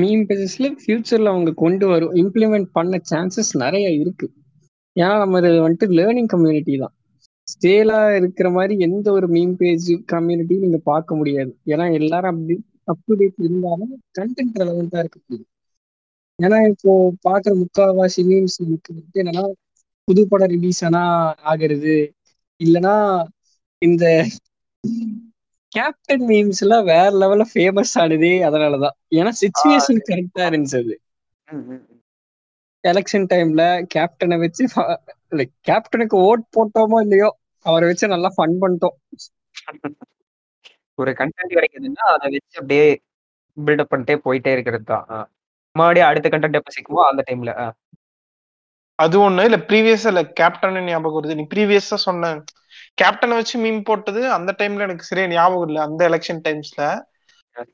மீம் பேஜஸ்ல ஃபியூச்சர்ல அவங்க கொண்டு வரும் இம்ப்ளிமெண்ட் பண்ண சான்சஸ் நிறைய இருக்கு. ஏன்னா நம்ம வந்துட்டு லேர்னிங் கம்யூனிட்டி தான். ஸ்டேலா இருக்கிற மாதிரி எந்த ஒரு மீம் பேஜ் கம்யூனிட்டியும் நீங்க பார்க்க முடியாது. ஏன்னா எல்லாரும் அப்படி அப்டேட் இருந்தாலும் கண்டென்ட் ரெலவெண்டா இருக்க முடியும். ஏன்னா இப்போ பாக்குற முக்கால்வாசி மீம்ஸ் என்னன்னா புது படம் ரிலீஸ் ஆனா ஆகிறது. இல்லைன்னா இந்த கேப்டன் மீம்ஸ் எல்லாம் வேற லெவல்ல ஃபேமஸ் ஆனதே அதனாலதான். ஏன்னா சுச்சுவேஷன் கரெக்டா இருந்துச்சு அது. எலெக்ஷன் டைம்ல கேப்டனை வச்சு லைக் கேப்டனுக்கு ஓட் போட்டோமோ இல்லையோ அவரை வச்சு நல்லா ஃபன் பண்ணிட்டோம். ஒரு கண்டென்ட் கிடைக்குதுன்னா அதை வச்சு அப்படியே பில்டப் பண்ணிட்டே போயிட்டே இருக்கிறது தான். மறுபடியும் அடுத்த கண்டென்ட் எப்போ சிக்குமோ அந்த டைம்ல அது ஒண்ணு இல்ல ப்ரீவியஸா இல்ல கேப்டன் ஞாபகம் வருது. நீ ப்ரீவியஸா சொன்ன கேப்டனை வச்சு மீன் போட்டது அந்த டைம்ல எனக்கு சரியா ஞாபகம் இல்லை அந்த எலெக்ஷன் டைம்ஸ்ல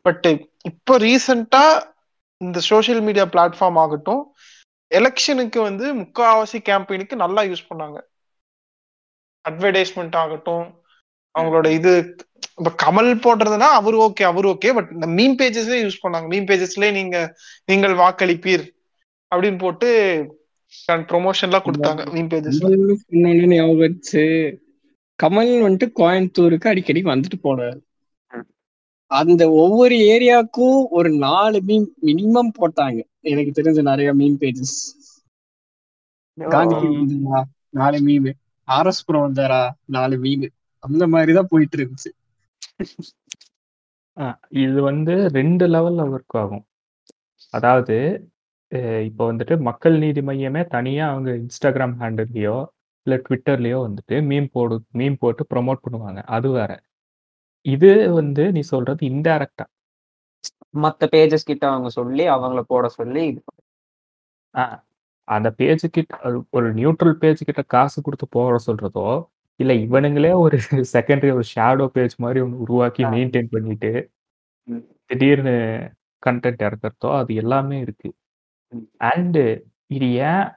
பட் இப்போ ரீசெண்டா இந்த சோஷியல் மீடியா பிளாட்ஃபார்ம் ஆகட்டும் எலெக்ஷனுக்கு வந்து முக்காவாசி கேம்பெயினுக்கு நல்லா யூஸ் பண்ணாங்க. அட்வர்டைஸ்மெண்ட் ஆகட்டும் அவங்களோட இது இப்ப கமல் போடுறதுன்னா அவர் ஓகே அவர் ஓகே பட் இந்த மீன் பேஜஸ்லயே யூஸ் பண்ணாங்க. மீன் பேஜஸ்லயே நீங்க நீங்கள் வாக்களிப்பீர் அப்படின்னு போட்டு ப்ரொமோஷன்லாம் கொடுத்தாங்க மீன் பேஜஸ்ல கமல் வந்துட்டு கோயம்புத்தூருக்கு அடிக்கடி வந்துட்டு போனார். அந்த ஒவ்வொரு ஏரியாவுக்கும் ஒரு நாலு மீன் மினிமம் போட்டாங்க. எனக்கு தெரிஞ்ச நிறைய மீன் பேஜஸ் காந்திபுரம் வந்தாரா நாலு மீன் ஆர்எஸ்புரம் வந்தாரா? நாலு மீன் அந்த மாதிரிதான் போயிட்டு இருந்துச்சு. இது வந்து 2 லெவல்ல ஒர்க் ஆகும். அதாவது, இப்போ வந்துட்டு மக்கள் நீதி மய்யமே தனியா அவங்க Instagram ஹேண்டில்லயோ, இல்ல Twitterலயோ வந்துட்டு மீம் போடு மீம் போட்டு ப்ரமோட் பண்ணுவாங்க. அது வேற. இது வந்து நீ சொல்றது இன்டைரக்ட்டா. மத்த பேஜஸ் கிட்ட அவங்க சொல்லி, அவங்கள போட சொல்லி இது. ஆ. அந்த பேஜ் கிட்ட ஒரு நியூட்ரல் பேஜ் கிட்ட காசு குடுத்து போட சொல்றதோ, இல்ல இவனுங்களே ஒரு செகண்டரி ஒரு ஷேடோ பேஜ் மாரி ஒண்ணு உருவாக்கி ஆ. மெயின்டெயின் பண்ணிட்டு. திடீர்னு கன்டென்ட் இறக்கறதோ, அது எல்லாமே இருக்கு. அண்ட் இது ஏன்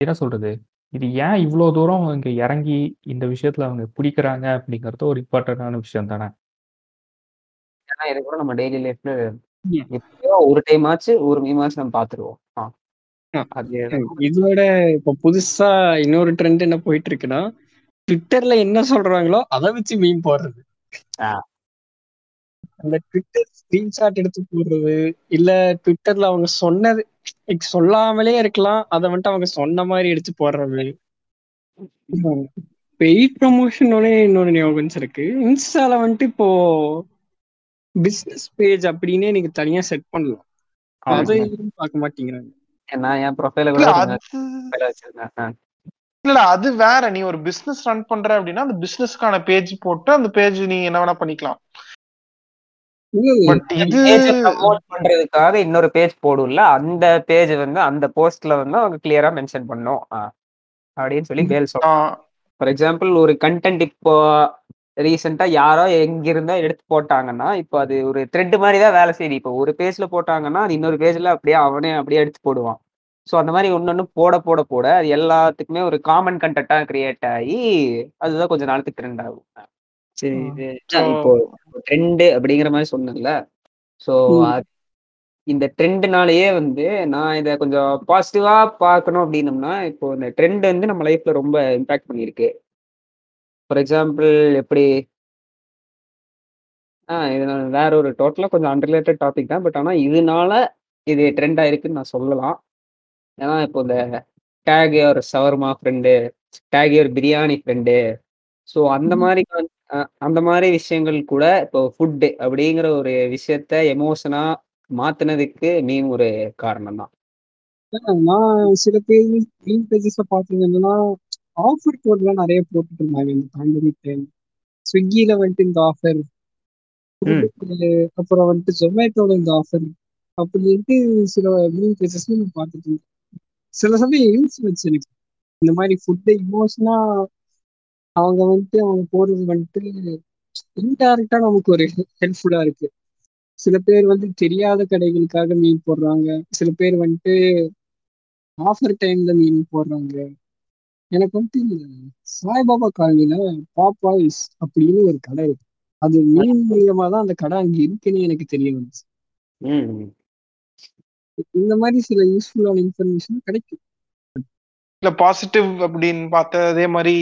என்ன சொல்றது? இது ஏன் இவ்ளோ தூரம் இங்க இறங்கி இந்த விஷயத்துல அவங்க பிடிக்கிறாங்க அப்படிங்கிறது ஒரு இம்பார்ட்டன்டான விஷயம் தானே. ஏன்னா இது கூட நம்ம டெய்லி லைஃப்ல ம். எப்பயோ ஒரு டைம் ஆச்சு, ஒரு மீமாச்சு நம்ம பார்த்துருவோம். ஆ. ஆ. அது இதோட இப்ப புதுசா இன்னொரு ட்ரெண்ட் என்ன போயிட்டு இருக்குன்னா, ட்விட்டர்ல என்ன சொல்றாங்களோ அத வச்சு மீம் போடுறது. ஆ. அந்த ட்விட்டர் ஸ்கிரீன்ஷாட் எடுத்து போடுறது, இல்ல ட்விட்டர்ல அவங்க சொன்னது சொல்லாமலே இருக்கலாம். அத வந்துட்டு அவங்க சொன்ன மாரி எடுத்து போடுறது. பெய்ட் ப்ரமோஷனோட இன்னொரு ஞாபகம் இருக்கு. இன்ஸ்டால வந்துட்டு இப்போ பிசினஸ் பேஜ் அப்படின்னே நீங்க தனியா செட் பண்ணலாம். ஆமா. அதை எதுவும் பார்க்க மாட்டேங்கிறாங்க. நான் என் ப்ரொஃபைல. இல்ல அது வேற நீ ஒரு பிசினஸ் ரன் பண்ற அப்படின்னா அந்த பிசினஸ்க்கான பேஜ் போட்டு அந்த பேஜ் நீ என்ன வேணா பண்ணிக்கலாம் பண்றதுக்காக இன்னொரு பேஜ் போடும்ல, அந்த பேஜ் வந்து அந்த போஸ்ட்ல வந்து அவங்க கிளியரா மென்ஷன் பண்ணும். அப்படின்னு சொல்லி பேல் சொல்றாங்க. ஆஹ் ஃபார் எக்ஸாம்பிள் ஒரு கண்டென்ட் இப்போ ரீசெண்டா யாரோ எங்கிருந்தோ எடுத்து போட்டாங்கன்னா, இப்போ அது ஒரு த்ரெட் மாதிரி தான் வேலை செய்யுது. இப்போ ஒரு பேஜ்ல போட்டாங்கன்னா, அது இன்னொரு பேஜ்ல அப்படியே அவனே அப்படியே எடுத்து போடுவான். ஸோ அந்த மாதிரி ஒன்னொன்னு போட போட போட அது எல்லாத்துக்குமே ஒரு காமன் கண்டென்ட்டா கிரியேட் ஆகி அதுதான் கொஞ்ச நாளுக்கு ட்ரெண்ட் ஆகும். சரி. இது இப்போ ட்ரெண்ட் அப்படிங்கிற மாதிரி சொன்னேன்ல. ஸோ ம். இந்த ட்ரெண்ட்னாலயே வந்து நான் இதை கொஞ்சம் பாசிட்டிவா பார்க்கணும் அப்படின்னம்னா, இப்போ இந்த ட்ரெண்ட் வந்து நம்ம லைஃப்ல ரொம்ப இம்பாக்ட் பண்ணியிருக்கு. ஃபார் எக்ஸாம்பிள் எப்படி ஆ இது வேற ஒரு டோட்டலா கொஞ்சம் அன்ரிலேட்டட் டாபிக் தான். பட் ஆனா இதனால இது ட்ரெண்ட் ஆயிருக்குன்னு நான் சொல்லலாம். ஏன்னா இப்போ இந்த take your shawarma friend, take your biryani friend. So அந்த மாரி வந்து அ அந்த மாரி விஷயங்கள் கூட இப்போ ஃபுட் அப்படிங்கிற ஒரு விஷயத்த எமோஷனா மாத்துனதுக்கு மீம் ஒரு காரணம் தான். நான் சில பேர் மீம் பேஜஸ்ல என்னன்னா ஆஃபர் கோட்லாம் நிறைய போட்டுட்டு இருந்தாங்க இந்த பேண்டமிக் டைம் ஸ்விக்கியில வந்துட்டு இந்த ஆஃபர் ம். அப்புறம் வந்துட்டு ஜொமேட்டோல இந்த ஆஃபர் அப்படின்ட்டு சில மீம் பேஜஸ் நான் பார்த்துட்டு இருந்தேன் சில சமயம் யூஸ் வச்சு எனக்கு இந்த மாதிரி ஃபுட்டை இமோஷனா அவங்க வந்துட்டு அவங்க போடுறது வந்துட்டு இன்டைரக்டா நமக்கு ஒரு ஹெல்ப்ஃபுல்லா இருக்கு. சில பேர் வந்து தெரியாத கடைகளுக்காக மீன் போடுறாங்க. சில பேர் வந்துட்டு ஆஃபர் டைம்ல மீன் போடுறாங்க. எனக்கு வந்துட்டு சாய்பாபா காலனில பாப்பாய்ஸ் அப்படின்னு ஒரு கடை இருக்கு. அது மீன் மூலியமா தான் அந்த கடை அங்க இருக்குன்னு எனக்கு தெரிய வந்துச்சு. இந்த மாதிரி சில யூஸ்ஃபுல்லான இன்ஃபர்மேஷன் கிடைக்கும். இல்ல பாசிட்டிவ் அப்படின்னு பார்த்த அதே மாதிரி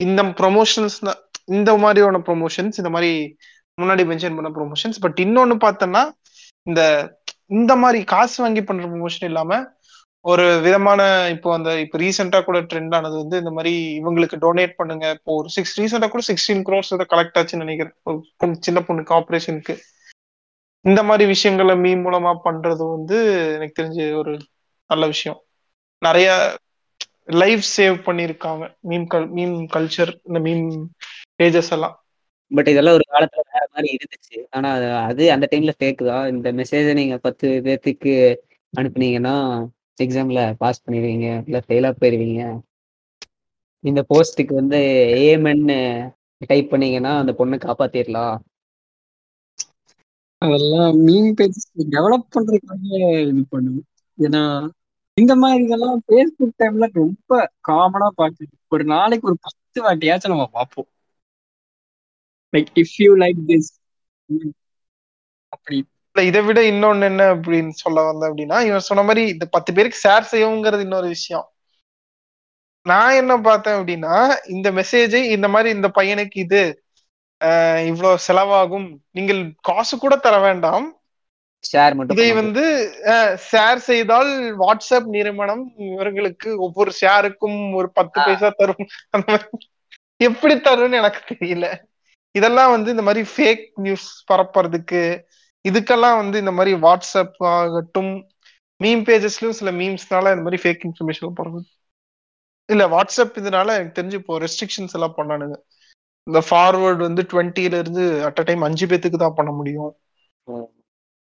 இந்த ப்ரொமோஷன்ஸ் இந்த மாதிரியான ப்ரொமோஷன்ஸ் இந்த மாதிரி முன்னாடி மென்ஷன் பண்ண ப்ரொமோஷன்ஸ் பட் இன்னொன்னு பார்த்தோன்னா இந்த இந்த மாதிரி காசு வாங்கி பண்ற ப்ரொமோஷன் இல்லாம ஒரு விதமான இப்போ அந்த இப்போ ரீசெண்டா கூட ட்ரெண்ட் ஆனது வந்து இந்த மாதிரி இவங்களுக்கு டொனேட் பண்ணுங்க. இப்போ ஒரு சிக்ஸ் ரீசெண்டா கூட சிக்ஸ்டீன் க்ரோர்ஸ் ஏதோ கலெக்ட் ஆச்சுன்னு நினைக்கிறேன். ஒரு பொண்ணு- சின்ன பொண்ணுக்கு ஆப்ரேஷனுக்கு இந்த மாதிரி விஷயங்களை மீன் மூலமா பண்றது வந்து எனக்கு தெரிஞ்சு ஒரு நல்ல விஷயம். நிறைய லைஃப் சேவ் பண்ணியிருக்காங்க மீம் கல் மீம் கல்ச்சர் இந்த மீம் பேஜஸ் எல்லாம். பட் இதெல்லாம் ஒரு காலத்துல வேற மாதிரி இருந்துச்சு. ஆனா அது- அந்த டைம்ல ஃபேக் தான். இந்த மெசேஜை நீங்க பத்து பேர்த்துக்கு அனுப்புனீங்கன்னா எக்ஸாம்ல பாஸ் பண்ணிடுவீங்க இல்ல ஃபெயிலா போயிருவீங்க இந்த போஸ்ட்டுக்கு வந்து ஏஎம்என்னு டைப் பண்ணீங்கன்னா அந்த பொண்ணை காப்பாத்திடலாம். அதெல்லாம் மீன் பேஜ் டெவலப் பண்றதுக்காக இது பண்ணுது. ஏன்னா இந்த மாதிரி இதெல்லாம் ஃபேஸ்புக் டைம்ல ரொம்ப காமனா பார்த்து ஒரு நாளைக்கு ஒரு பத்து வாட்டியாச்சும் நம்ம பார்ப்போம். Like if you like this அப்படி. இல்ல இதை விட இன்னொன்னு என்ன அப்படின்னு சொல்ல வந்தேன் அப்படின்னா இவன் சொன்ன மாதிரி இந்த பத்து பேருக்கு ஷேர் செய்யவுங்கிறது இன்னொரு விஷயம். நான் என்ன பார்த்தேன் அப்படின்னா இந்த மெசேஜ் இந்த மாதிரி இந்த பையனுக்கு இது இவ்வளவு செலவாகும். நீங்கள் காசு கூட தர வேண்டாம். ஷேர் மட்டும் இதை. வந்து ஷேர் செய்தால் வாட்ஸ்அப் நிறுவனம் இவர்களுக்கு ஒவ்வொரு ஷேருக்கும் ஒரு பத்து. பைசா தரும். எப்படி தரும்னு எனக்கு தெரியல. இதெல்லாம் வந்து இந்த மாதிரி ஃபேக் நியூஸ் பரப்புறதுக்கு இதுக்கெல்லாம் வந்து இந்த மாதிரி வாட்ஸ்அப் ஆகட்டும் மீம் பேஜஸ்லயும் சில மீம்ஸ்னால இந்த மாதிரி ஃபேக் இன்ஃபர்மேஷன் பரவுது இல்ல வாட்ஸ்அப் இதனால எனக்கு தெரிஞ்சு இப்போ ரெஸ்ட்ரிக்ஷன்ஸ் எல்லாம் பண்ணானுங்க. இந்த ஃபார்வர்ட் வந்து டுவெண்ட்டில இருந்து அட் அ டைம் அஞ்சு பேத்துக்கு தான் பண்ண முடியும்.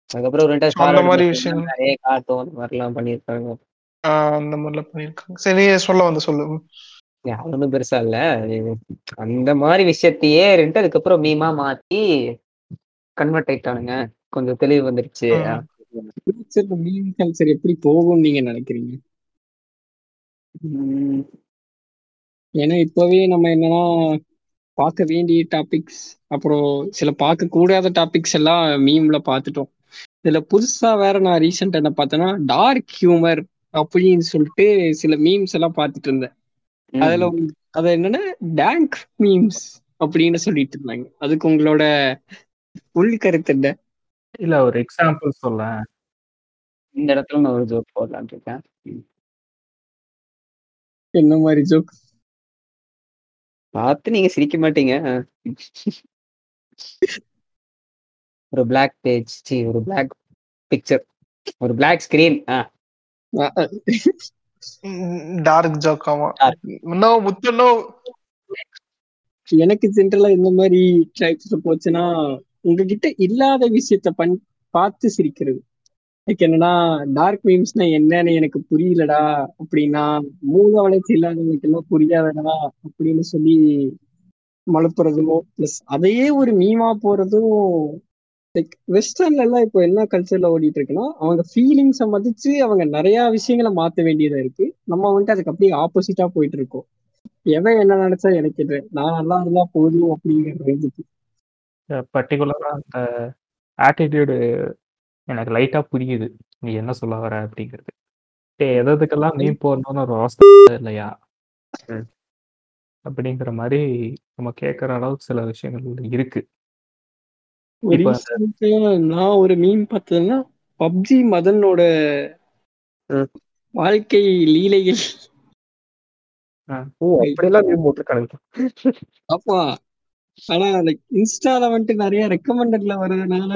அதுக்கப்புறம் ஒரு ரெண்டு அந்த மாதிரி விஷயம். நிறைய காட்டும் அந்த மாதிரிலாம் பண்ணியிருக்காங்க. அந்த மாதிரிலாம் பண்ணிருக்காங்க சரி நீ சொல்ல வந்து சொல்லு. ஒன்றும் பெருசா இல்ல. அந்த மாதிரி விஷயத்தையே ரெண்டு அதுக்கப்புறம் மீமா மாத்தி கன்வெர்ட் ஆயிட்டானுங்க. கொஞ்சம் தெளிவு வந்துருச்சு. ம். ஃபியூச்சர்ல மீன் கல்ச்சர் எப்படி போகும்னு நீங்க நினைக்கிறீங்க? உம் ஏன்னா இப்பவே நம்ம என்னன்னா பார்க்க வேண்டிய டாபிக்ஸ் அப்புறம் சில பார்க்க கூடாத டாபிக்ஸ் எல்லாம் மீம்ல பார்த்துட்டோம். இதுல புதுசா வேற நான் ரீசெண்டா என்ன பார்த்தேன்னா டார்க் ஹியூமர் அப்படின்னு சொல்லிட்டு சில மீம்ஸ் எல்லாம் பார்த்துட்டு இருந்தேன். அதுல அது என்னன்னா டேங்க் மீம்ஸ் அப்படின்னு சொல்லிட்டு இருந்தாங்க. அதுக்கு உங்களோட உள் கருத்து என்ன? இல்ல ஒரு எக்ஸாம்பிள் சொல்ல இந்த இடத்துல நான் ஒரு ஜோக் போடலான்னு இருக்கேன். என்ன மாதிரி ஜோக் பார்த்து நீங்க சிரிக்க மாட்டீங்க. ஒரு பிளாக் பேஜ் சி ஒரு பிளாக் பிக்சர் ஒரு பிளாக் ஸ்கிரீன் டார்க் ஜோக் ஆமா. Dark. நோ முத்து நோ எனக்கு ஜென்ரலா இந்த மாதிரி டைப்ஸ்ல போச்சுன்னா உங்ககிட்ட இல்லாத விஷயத்த பண் பார்த்து சிரிக்கிறது. லைக் என்னன்னா டார்க் மீம்ஸ்னா என்னன்னு எனக்கு புரியலடா அப்படின்னா மூல வளர்ச்சி இல்லாதவங்களுக்கு எல்லாம் புரியாதடா அப்படின்னு சொல்லி மழுப்புறதும் பிளஸ் அதையே ஒரு மீமா போறதும் லைக் வெஸ்டர்ன்ல எல்லாம் இப்போ என்ன கல்ச்சர்ல ஓடிட்டு இருக்குன்னா அவங்க ஃபீலிங்ஸை மதிச்சு அவங்க நிறைய விஷயங்களை மாத்த வேண்டியதா இருக்கு. நம்ம வந்துட்டு அதுக்கு அப்படியே ஆப்போசிட்டா போயிட்டு இருக்கோம் எவன் என்ன நினைச்சா எனக்கு இது நான் நல்லா இருந்தா போதும் அப்படிங்கிற ரேஞ்சுக்கு பர்டிகுலரா அந்த ஆட்டிடியூடு எனக்கு லைட்டா புரியுது. நீ என்ன சொல்ல வர அப்படிங்கிறது. எது எதுக்கெல்லாம் மீன் போடணும்னு ஒரு அவஸ்தை இல்லையா. அப்படிங்கிற மாதிரி நம்ம கேட்குற அளவுக்கு சில விஷயங்கள் இருக்கு. நான் ஒரு மீன் பார்த்ததுன்னா பப்ஜி மதனோட. வாழ்க்கை லீலைகள். ஓ அப்படியெல்லாம் மீன் போட்டிருக்கானுங்க. அப்பா ஆனா லைக் இன்ஸ்டால வந்துட்டு நிறைய ரெக்கமெண்டட்ல வர்றதுனால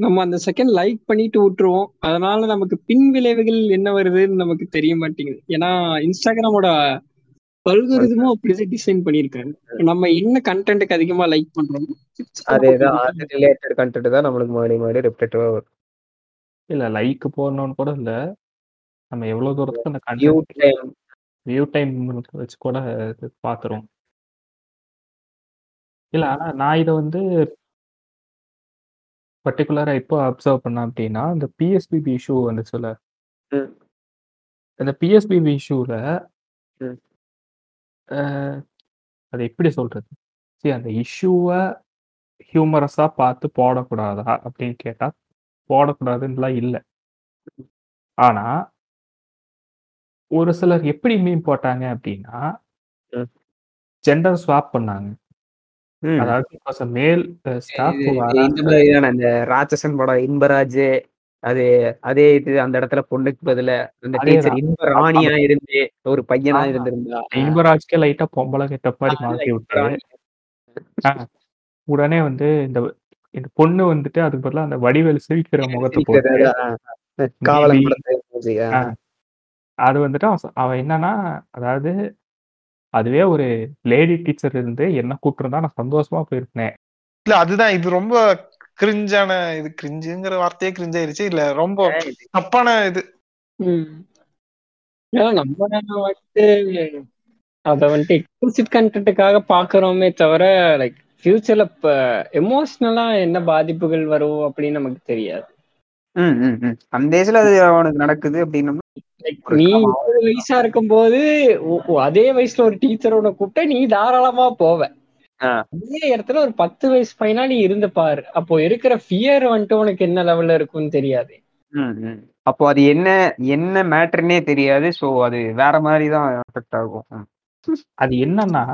நம்ம அந்த செகண்ட் லைக் பண்ணிட்டு விட்டுருவோம். அதனால நமக்கு பின் விளைவுகள் என்ன வருதுன்னு நமக்கு தெரிய மாட்டேங்குது. ஏன்னா இன்ஸ்டாகிராமோட அல்கோரிதமும் அப்படிதான் டிசைன் பண்ணியிருக்காங்க நம்ம என்ன கண்டென்ட்டுக்கு அதிகமா லைக் பண்றோமோ அதேதான் அது ரிலேட்டட் கண்டென்ட் தான் நம்மளுக்கு மறுபடி மறுபடியும் ரிப்ளேட்டிவா வரும். இல்ல லைக் போடணும்னு கூட இல்ல. நம்ம எவ்வளவு தூரத்துக்கு அந்த வியூ டைம் வியூ டைம் வச்சு கூட இது பார்த்துரும் இல்ல ஆனா நான் இதை வந்து பர்டிகுலரா எப்போ அப்சர்வ் பண்ணேன் அப்படின்னா இந்த பிஎஸ்பிபி இஷ்யூ வந்துச்சுல ம். இந்த பிஎஸ்பிபி இஷ்யூல அது எப்படி சொல்றது சரி அந்த இஷ்யூவை ஹியூமரஸா பார்த்து போடக்கூடாதா அப்படின்னு கேட்டா போடக்கூடாதுன்னுலாம் இல்லை ஆனா ஒரு சிலர் எப்படி மீன் போட்டாங்க அப்படின்னா ம். ஜெண்டர் ஸ்வாப் பண்ணாங்க ம். அதாவது மேல் அ ஸ்டாஃப் இது இந்த ராட்சசன் படம் இன்பராஜ் அது அதே இது அந்த இடத்துல பொண்ணுக்கு பதிலா அந்த டீச்சர். இன்ப ராணியா இருந்து ஒரு பையனா. இருந்திருந்தா. இன்பராஜ்க்கே லைட்டா பொம்பளை கெட்டப் மாரி ஆ, மாத்தி விட்டு. இன்பராணி. ஆ, உடனே வந்து இந்த இந்த பொண்ணு வந்துட்டு அதுக்கு பதிலா அந்த வடிவேலு சிரிக்கிற முகத்த போட்டு. அது வந்துட்டு அவன் என்னன்னா அதாவது அதுவே ஒரு லேடி டீச்சர் இருந்து என்ன கூப்பிட்டுருந்தா நான் சந்தோஷமா போயிருப்பேன். இல்ல அதுதான். இது ரொம்ப கிரிஞ்சான இது கிரிஞ்சுங்கிற வார்த்தையே கிரிஞ்ச் ஆயிருச்சு இல்ல ரொம்ப தப்பான இது ம். ஏன்னா நம்ம வந்துட்டு அத வந்துட்டு எக்ஸ்பிளிசிட் கண்டென்ட்டுக்காக பாக்குறோமே தவிர லைக் ஃபியூச்சர்ல இப்ப எமோஷனலா என்ன பாதிப்புகள் வரும் அப்படின்னு நமக்கு தெரியாது ம், ம், ம். அந்த ஏஜ்ல அது அவனுக்கு நடக்குது அப்படின்னா நீ வயசா இருக்கும்போது ஒ- ஒ- அதே வயசுல ஒரு டீச்சரோட கூப்பிட்ட நீ தாராளமா போவ. அதே இடத்துல ஒரு பத்து வயசு பையனா நீ இருந்து பாரு அப்போ இருக்கிற ஃபியர் வந்துட்டு உனக்கு என்ன லெவல்ல இருக்கும்னு தெரியாது. அப்போ அது என்ன என்ன மேட்டர்னே தெரியாது சோ அது வேற மாதிரி தான் அஃபெக்ட் ஆகும். அது என்னன்னா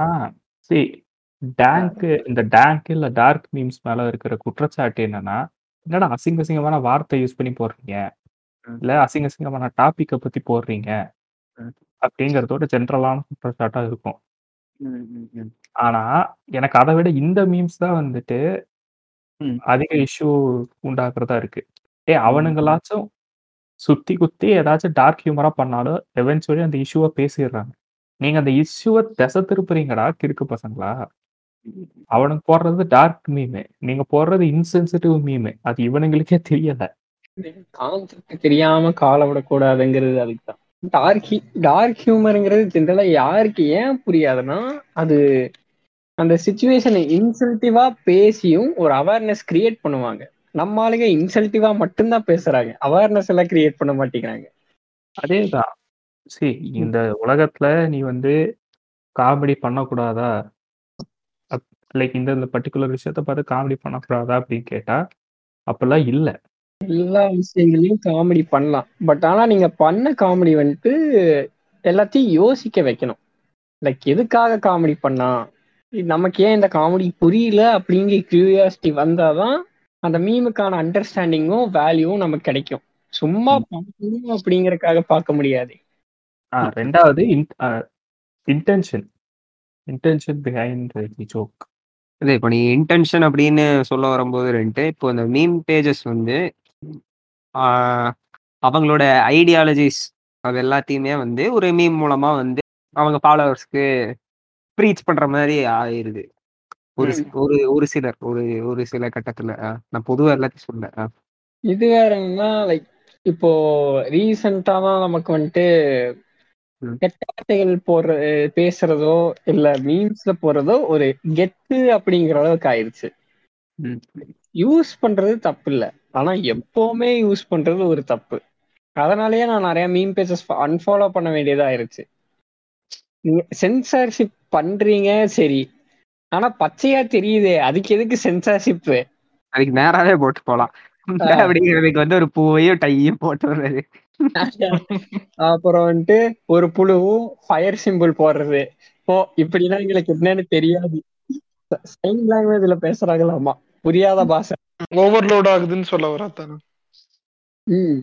see டேங்க் இந்த டேங்க் இல்ல டார்க் மீம்ஸ் மேல இருக்கிற குற்றச்சாட்டு என்னன்னா என்னடா அசிங்க அசிங்கமான வார்த்தை யூஸ் பண்ணி போடுறீங்க. இல்ல அசிங்க அசிங்கமான டாபிக்கை பத்தி போடுறீங்க. அப்படிங்கறதோட ஜென்ரலான குற்றச்சாட்டா இருக்கும். ஆனா எனக்கு அதை விட இந்த மீம்ஸ் தான் வந்துட்டு ம். அதிக இஷ்யூ உண்டாக்குறதா இருக்கு. ஏ அவனுங்களாச்சும் சுத்தி குத்தி ஏதாச்சும் டார்க் ஹியூமரா பண்ணாலும் எவென்ச்சுவலி அந்த இஷ்யூவை பேசிடுறாங்க நீங்க அந்த இஷ்யூவை திசை திருப்புறீங்கடா கிறுக்கு பசங்களா? அவனுக்கு போடுறது டார்க் மீமு நீங்க போடுறது இன்சென்சிட்டிவ் மீமு அது இவனுங்களுக்கே தெரியல. கான்செப்ட் தெரியாம காலை விடக்கூடாதுங்கிறது அதுக்கு தான் டார்க் டார்க் ஹியூமருங்கிறது ஜென்ரலா யாருக்கு ஏன் புரியாதுன்னா அது அந்த சுச்சுவேஷனை இன்சென்டிவா பேசியும் ஒரு அவேர்னஸ் கிரியேட் பண்ணுவாங்க. நம்ம ஆளுங்க இன்சல்ட்டிவா மட்டும்தான் பேசுறாங்க. அவேர்னஸ் எல்லாம் கிரியேட் பண்ண மாட்டேங்கிறாங்க. அதேதான். சரி இந்த உலகத்துல நீ வந்து காமெடி பண்ணக்கூடாதா? லைக் இந்த இந்த பர்டிகுலர் விஷயத்த பார்த்து காமெடி பண்ணக்கூடாதா அப்படின்னு கேட்டா அப்பெல்லாம் இல்லை. எல்லா விஷயங்களையும் காமெடி பண்ணலாம். பட் ஆனா நீங்க பண்ண காமெடி வந்துட்டு எல்லாத்தையும் யோசிக்க வைக்கணும். லைக் எதுக்காக காமெடி பண்ணா? நமக்கு ஏன் இந்த காமெடி புரியல அப்படிங்கிற கியூரியாசிட்டி வந்தாதான் அந்த மீமுக்கான அண்டர்ஸ்டாண்டிங்கும் வேல்யூவும் நமக்கு கிடைக்கும். சும்மா பார்க்கணும் அப்படிங்கறதுக்காக பார்க்க முடியாது. ஆ ரெண்டாவது intention intention behind the joke இது இப்போ நீ இன்டென்ஷன் அப்படின்னு சொல்ல வரும்போது ரெண்டு இப்போ இந்த மீம் பேஜஸ் வந்து அவங்களோட ஐடியாலஜிஸ் அது எல்லாத்தையுமே வந்து ஒரு மீம் மூலமா வந்து அவங்க ஃபாலோவர்ஸ்க்கு ப்ரீச் பண்ற மாதிரி ஆயிருது ஒரு ஒரு ஒரு சிலர் ஒரு ஒரு சில கட்டத்துல நான் பொதுவா எல்லாத்தையும் சொல்ல. இது வேறன்னா லைக் இப்போ ரீசெண்டா தான் நமக்கு வந்துட்டு. கெட்ட வார்த்தைகள் போடுற பேசுறதோ இல்ல மீம்ஸ்ல போடுறதோ ஒரு கெத்து அப்படிங்கிற அளவுக்கு ஆயிருச்சு ம். யூஸ் பண்றது தப்பு இல்ல ஆனா எப்பவுமே யூஸ் பண்றது ஒரு தப்பு. அதனாலயே நான் நிறைய மீம் பேஜஸ் அன்ஃபாலோ பண்ண வேண்டியதா ஆயிருச்சு. நீங்க சென்சார்ஷிப் பண்றீங்க சரி. ஆனா பச்சையா தெரியுதே அதுக்கு எதுக்கு சென்சார்ஷிப் அதுக்கு நேராவே போட்டு போலாம். *laughs* அப்படிங்கிறதுக்கு வந்து ஒரு பூவையும் டையும் போட்டு வர்றது. *laughs* அப்புறம் வந்துட்டு ஒரு புழுவும் ஃபயர் சிம்பிள் போடுறது. ஓ இப்படிலாம் எங்களுக்கு என்னன்னு தெரியாது. சைன் லாங்குவேஜ்ல பேசுறாங்களாமா? புரியாத பாஷை. ஓவர்லோட் ஆகுதுன்னு சொல்ல வரத்தானே ம்.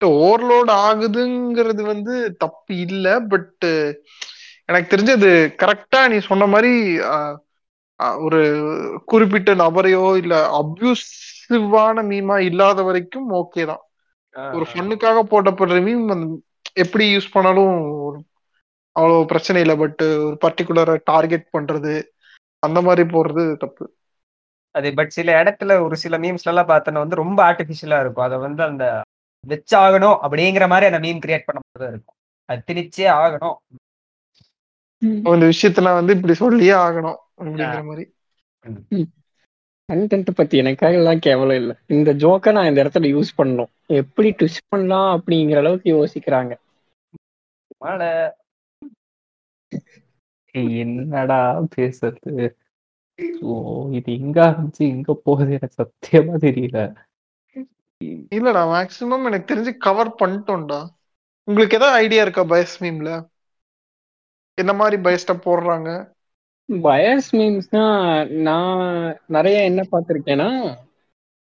ஓவர்லோட் ஆகுதுங்கிறது வந்து தப்பு இல்ல பட் எனக்கு தெரிஞ்சது கரெக்டா நீ சொன்ன மாதிரி ஒரு குறிப்பிட்ட நபரையோ இல்ல அப்யூசிவான மீமா இல்லாத வரைக்கும் ஓகே தான். ஒரு ஃபன்னுக்காக போட்டப்படுற மீம் எப்படி யூஸ் பண்ணாலும் அவ்வளவு பிரச்சனை இல்லை பட் ஒரு பர்டிகுலரை டார்கெட் பண்றது அந்த மாதிரி போடுறது தப்பு. அது பட் சில இடத்துல ஒரு சில மீம்ஸ்ல எல்லாம் பார்த்தோன்னா வந்து ரொம்ப ஆர்டிபிஷியலா இருக்கும். அதை வந்து அந்த வச்சாகணும் அப்படிங்கிற மாதிரி அந்த மீம் கிரியேட் பண்ண மாதிரி இருக்கும். அது திணிச்சே ஆகணும். இந்த விஷயத்துல வந்து இப்படி சொல்லியே ஆகணும் அப்படிங்கிற மாதிரி. கண்டென்ட் பத்தி எனக்காக எல்லாம் கேவலம் இல்ல. இந்த ஜோக்கை நான் இந்த இடத்துல யூஸ் பண்ணணும். எப்படி ட்விஸ்ட் பண்ணலாம் அப்படிங்கிற அளவுக்கு யோசிக்கிறாங்க. என்னடா பேசுறது? ஓ இது எங்க ஆரம்பிச்சு எங்க போகுது எனக்கு சத்தியமா தெரியல இல்லடா மேக்சிமம் எனக்கு தெரிஞ்சு கவர் பண்ணிட்டோம்டா உங்களுக்கு ஏதாவது ஐடியா இருக்கா பயஸ் மீம்ல என்ன மாதிரி பயஸ்டா போடுறாங்க பயஸ் மீம்ஸ்னா நான் நிறைய என்ன பார்த்துருக்கேன்னா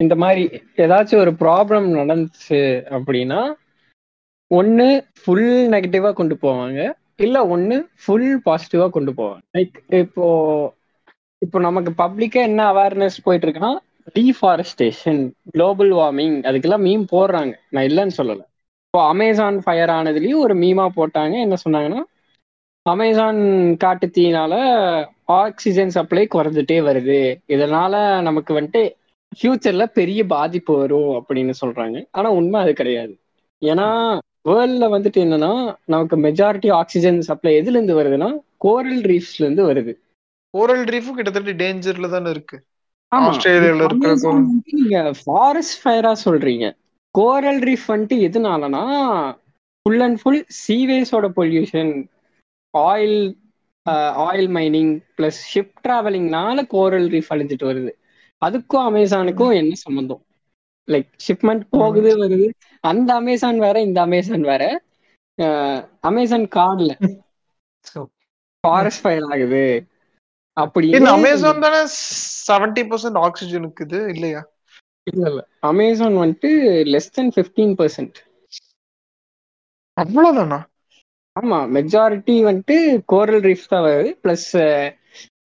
இந்த மாதிரி ஏதாச்சும் ஒரு ப்ராப்ளம் நடந்துச்சு அப்படின்னா ஒன்று ஃபுல் நெகட்டிவாக கொண்டு போவாங்க இல்லை ஒன்று ஃபுல் பாசிட்டிவாக கொண்டு போவாங்க லைக் இப்போ இப்போ நமக்கு பப்ளிக்காக என்ன அவேர்னஸ் போயிட்டு இருக்குன்னா டீஃபாரஸ்டேஷன் குளோபல் வார்மிங் அதுக்கெல்லாம் மீம் போடுறாங்க. நான் இல்லைன்னு சொல்லலை. இப்போ அமேசான் ஃபயர் ஆனதுலேயும் ஒரு மீமா போட்டாங்க. என்ன சொன்னாங்கன்னா அமேசான் காட்டுத்தீனால ஆக்சிஜன் சப்ளை குறைஞ்சிட்டே வருது. இதனால நமக்கு வந்துட்டு ஃபியூச்சர்ல பெரிய பாதிப்பு வரும் அப்படின்னு சொல்றாங்க. ஆனா உண்மை அது கிடையாது. ஏன்னா வேர்ல்ட்ல வந்துட்டு என்னன்னா நமக்கு மெஜாரிட்டி ஆக்சிஜன் சப்ளை எதுல இருந்து வருதுன்னா கோரல் ரீஃப்ஸ்ல இருந்து வருது. கோரல் ரீஃபும் கிட்டத்தட்ட டேஞ்சர்ல தானே இருக்கு. ஆஸ்திரேலியால இருக்கிற Amazon வந்துட்டு நீங்க ஃபாரஸ்ட் ஃபயரா சொல்றீங்க. கோரல் ரீஃப் வந்துட்டு எதுனாலனா full and full சீவேஸோட pollution oil oil mining plus ship டிராவலிங்னால coral reef அழிஞ்சிட்டு வருது. அதுக்கும் அமேசானுக்கும் என்ன சம்மந்தம் லைக் ஷிப்மெண்ட் போகுது வருது. அந்த அமேசான் வேற இந்த அமேசான் வேற. அமேசான் கார்டுல ஃபாரஸ்ட் ஃபயர் ஆகுது. அப்படி அமேசான் தானே செவன்டி பர்சன்ட் ஆக்சிஜன் இருக்குது இல்லையா? இல்ல இல்ல. அமேசான் வந்துட்டு லெஸ் தென் ஃபிஃப்டீன் பர்சன்ட் அவ்வளவுதானா? ஆமா மெஜாரிட்டி வந்துட்டு கோரல் ரீஃப் தான் வருது. ப்ளஸ்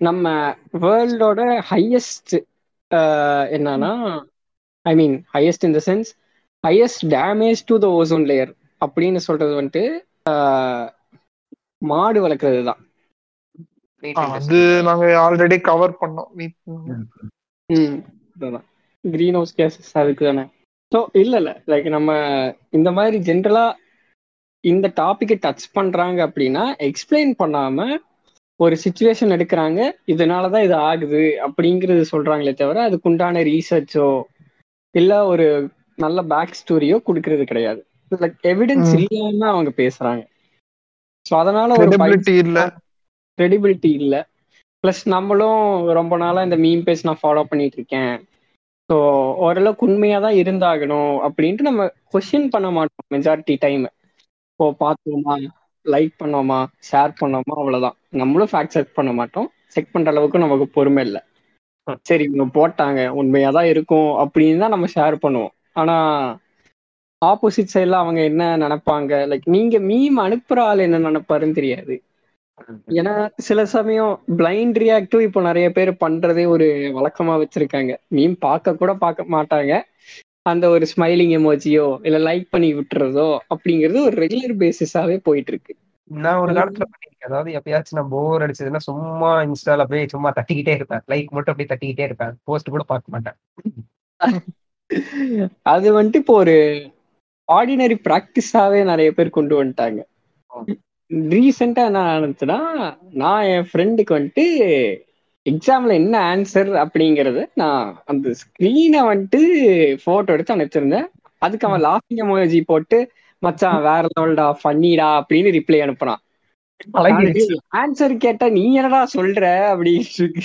நம்ம வேர்ல்டோட ஹையஸ்ட் என்னன்னா I mean highest in the sense highest damage to the ozone layer அப்படின்னு சொல்றது வந்துட்டு மாடு வளர்க்குறது தான் அது நாங்க ஆல்ரெடி கவர் பண்ணோம். க்ரீன் ஹவுஸ் கேசஸ் அதுக்கு தானே ஸோ இல்லை இல்லை. லைக் நம்ம இந்த மாதிரி ஜென்ரலா இந்த டாபிக்கை டச் பண்றாங்க அப்படின்னா எக்ஸ்பிளைன் பண்ணாம ஒரு சுச்சுவேஷன் எடுக்கிறாங்க. இதனால தான் இது ஆகுது அப்படிங்கிறது சொல்றாங்களே தவிர அதுக்குண்டான ரீசர்ச்சோ இல்ல ஒரு நல்ல பேக் ஸ்டோரியோ கொடுக்கறது கிடையாது. Like evidence. இல்லாம அவங்க பேசுறாங்க. ஸோ அதனால ஒரு கிரெடிபிலிட்டி இல்லை. ப்ளஸ் நம்மளும் ரொம்ப நாளாக இந்த மீம் பேஸ் நான் ஃபாலோ பண்ணிட்டு இருக்கேன் ஸோ ஓரளவுக்கு உண்மையாக தான் இருந்தாகணும் அப்படின்ட்டு நம்ம கொஷின் பண்ண மாட்டோம் மெஜாரிட்டி டைம் இப்போ பார்த்தோமா லைக் பண்ணோமா? ஷேர் பண்ணோமா? அவ்வளோதான் நம்மளும் ஃபேக்ட் செக் பண்ண மாட்டோம். செக் பண்ணுற அளவுக்கு நமக்கு பொறுமை இல்லை. சரி இவங்க போட்டாங்க. உண்மையாக தான் இருக்கும் அப்படின்னு தான் நம்ம ஷேர் பண்ணுவோம். ஆனால் ஆப்போசிட் சைடில் அவங்க என்ன நினைப்பாங்க? லைக் நீங்கள் மீம் அனுப்புகிற ஆள் என்ன நினைப்பாருன்னு தெரியாது. ஏன்னா சில சமயம் பிளைண்ட் ரியாக்டும் இப்போ நிறைய பேர் பண்றதே ஒரு வழக்கமா வச்சிருக்காங்க. மீம் பார்க்க கூட பார்க்க மாட்டாங்க. அந்த ஒரு ஸ்மைலிங் எமோஜியோ இல்ல லைக் பண்ணி விட்டுறதோ அப்படிங்கிறது ஒரு ரெகுலர் பேசிஸாவே போயிட்டு இருக்கு நான் ஒரு காலத்துல பண்ணிருக்கேன் அதாவது எப்பயாச்சும் நான் போர் அடிச்சதுன்னா சும்மா இன்ஸ்டால போய் சும்மா தட்டிக்கிட்டே இருப்பேன். லைக் மட்டும் அப்படியே தட்டிக்கிட்டே இருப்பேன். போஸ்ட் கூட பார்க்க மாட்டேன். *laughs* அது வந்துட்டு இப்போ ஒரு ஆர்டினரி ப்ராக்டிஸாவே நிறைய பேர் கொண்டு வந்துட்டாங்க. ரீசெண்டா என்ன ஆனிச்சுன்னா நான் என் ஃப்ரெண்டுக்கு வந்துட்டு எக்ஸாம்ல என்ன ஆன்சர் அப்படிங்கறது நான் அந்த ஸ்கிரீனை வந்துட்டு போட்டோ எடுத்து அனுப்பிச்சிருந்தேன் அதுக்கு அவன் லாஃபிங் எமோஜி போட்டு மச்சான் வேற லெவல்டா ஃபன்னிடா அப்படின்னு ரிப்ளை அனுப்புனான். ஆன்சர் கேட்டா நீ என்னடா சொல்ற? அப்படின்னு.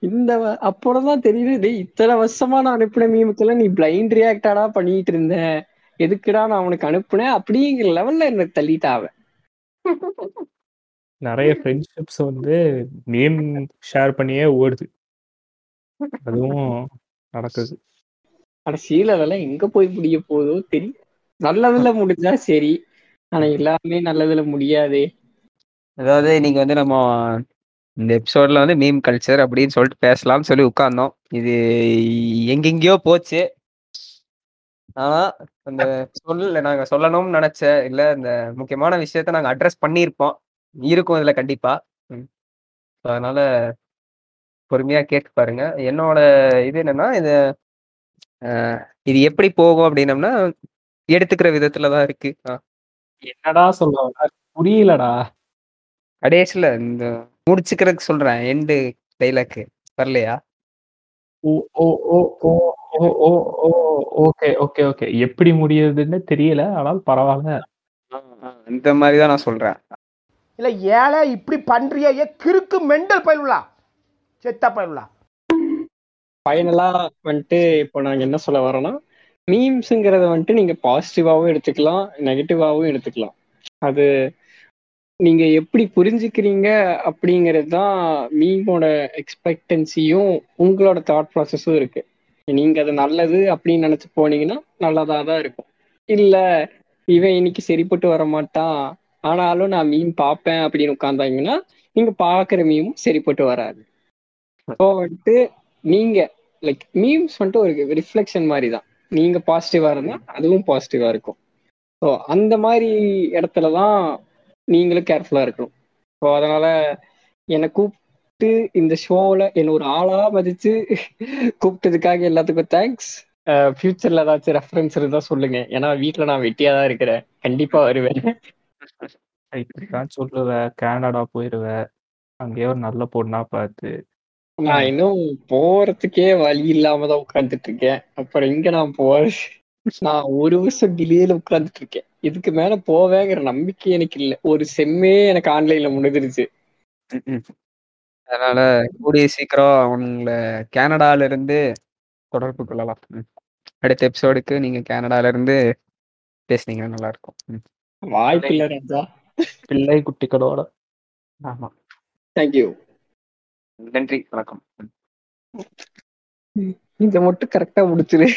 இந்த அப்புறம்தான் தெரியுது இத்தனை வருஷமா நான் அனுப்பின மீமுக்கெல்லாம் நீ பிளைண்ட் ரியாக்டாடா பண்ணிட்டு இருந்த? எதுக்குடா நான் அவனுக்கு அனுப்புனேன்? அப்படிங்கிற லெவல்ல என்ன தள்ளிட்டாவ நிறைய ஃப்ரெண்ட்ஷிப்ஸ் வந்து நேம் ஷேர் பண்ணியே ஓடுது. அதுவும் நடக்குது. கடைசியில அதெல்லாம் எங்க போய் முடிய போதோ தெரியும் நல்லதுல முடிஞ்சா சரி ஆனா எல்லாமே நல்லதுல முடியாதே. அதாவது நீங்க வந்து நம்ம இந்த எபிசோட்ல வந்து மீம் கல்ச்சர் அப்படின்னு சொல்லிட்டு பேசலாம்னு சொல்லி உட்கார்ந்தோம். இது எங்கெங்கேயோ போச்சு. ஆனா அந்த சொல்ல நாங்க சொல்லணும்னு நினைச்ச. இல்ல இந்த முக்கியமான விஷயத்த நாங்க அட்ரஸ் பண்ணியிருப்போம். இருக்கும் இதுல கண்டிப்பா. அதனால பொறுமையா கேட்டு பாருங்க. என்னோட இது என்னன்னா இது இது எப்படி போகும் அப்படின்னம்னா எடுத்துக்கிற விதத்துல தான் இருக்கு. என்னடா சொல்ல? புரியலடா. கடைசியில இந்த முடிச்சுக்கிறதுக்கு சொல்றேன். எண்டு டைலாக் வரலையா? ஓ ஓ ஓ ஓ. ஓ ஓ ஓ ஓகே ஓகே ஓகே. எப்படி முடியுதுன்னு தெரியல ஆனால் பரவாயில்ல இந்த மாதிரி தான் நான் சொல்றேன். இல்ல ஏழை இப்படி பண்றியே ஏ கிறுக்கு மெண்டல் பயிலுலா செத்த பயிலுலா ஃபைனலா வந்துட்டு இப்போ நாங்க என்ன சொல்ல வரோம்னா மீம்ஸுங்கிறத வந்துட்டு நீங்க பாசிட்டிவாவும் எடுத்துக்கலாம் நெகட்டிவாவும் எடுத்துக்கலாம். அது நீங்க எப்படி புரிஞ்சுக்கிறீங்க அப்படிங்கிறது தான் மீமோட எக்ஸ்பெக்டன்சியும் உங்களோட தாட் ப்ராசஸும் இருக்கு. நீங்க அது நல்லது அப்படின்னு நினைச்சு போனீங்கன்னா நல்லதா தான் இருக்கும். இல்ல இவன் இன்னைக்கு சரிப்பட்டு வர மாட்டான் ஆனாலும் நான் மீன் பார்ப்பேன் அப்படின்னு உட்காந்தாங்கன்னா நீங்க பாக்குற மீமும் சரிப்பட்டு வராது. ஸோ வந்துட்டு நீங்க லைக் மீம்ஸ் வந்துட்டு ஒரு ரிஃப்ளெக்ஷன் மாதிரி தான் நீங்க பாசிட்டிவா இருந்தா அதுவும் பாசிட்டிவா இருக்கும். ஸோ அந்த மாதிரி இடத்துல தான் நீங்களும் கேர்ஃபுல்லா இருக்கணும். ஸோ அதனால என்னை கூப்பிட்டு இந்த ஷோவில் என்னை ஒரு ஆளா மதிச்சு கூப்பிட்டதுக்காக எல்லாத்துக்கும் தேங்க்ஸ் ஃபியூச்சர்ல ஏதாச்சும் ரெஃபரன்ஸ் இருந்தா சொல்லுங்க. ஏன்னா வீட்டில் நான் வெட்டியா தான் இருக்கிறேன். கண்டிப்பா வருவேன். சொல்லுவ. கனடா போயிருவ. அங்கேயே ஒரு நல்ல பொண்ணா பார்த்து. நான் இன்னும் போறதுக்கே வழி இல்லாம தான் உட்கார்ந்துட்டு இருக்கேன். அப்புறம் எங்க நான் போறேன் நான் ஒரு வருஷம் டிலேல உட்கார்ந்துட்டு இருக்கேன். இதுக்கு மேல போவேங்கிற நம்பிக்கை எனக்கு இல்ல. ஒரு செம்மே எனக்கு ஆன்லைன்ல முடிஞ்சிருச்சு அதனால கூடிய சீக்கிரம் உங்களை கனடால இருந்து தொடர்பு கொள்ளலாம். ம். அடுத்த எபிசோடுக்கு நீங்க கனடால இருந்து பேசுனீங்கன்னா நல்லா இருக்கும் ம். வாய்ப்பு இல்ல ராஜா பிள்ளை குட்டிகளோட. ஆமா. தேங்க்யூ நன்றி. வணக்கம். ம். இதை மட்டும் கரெக்டா முடிச்சிரு.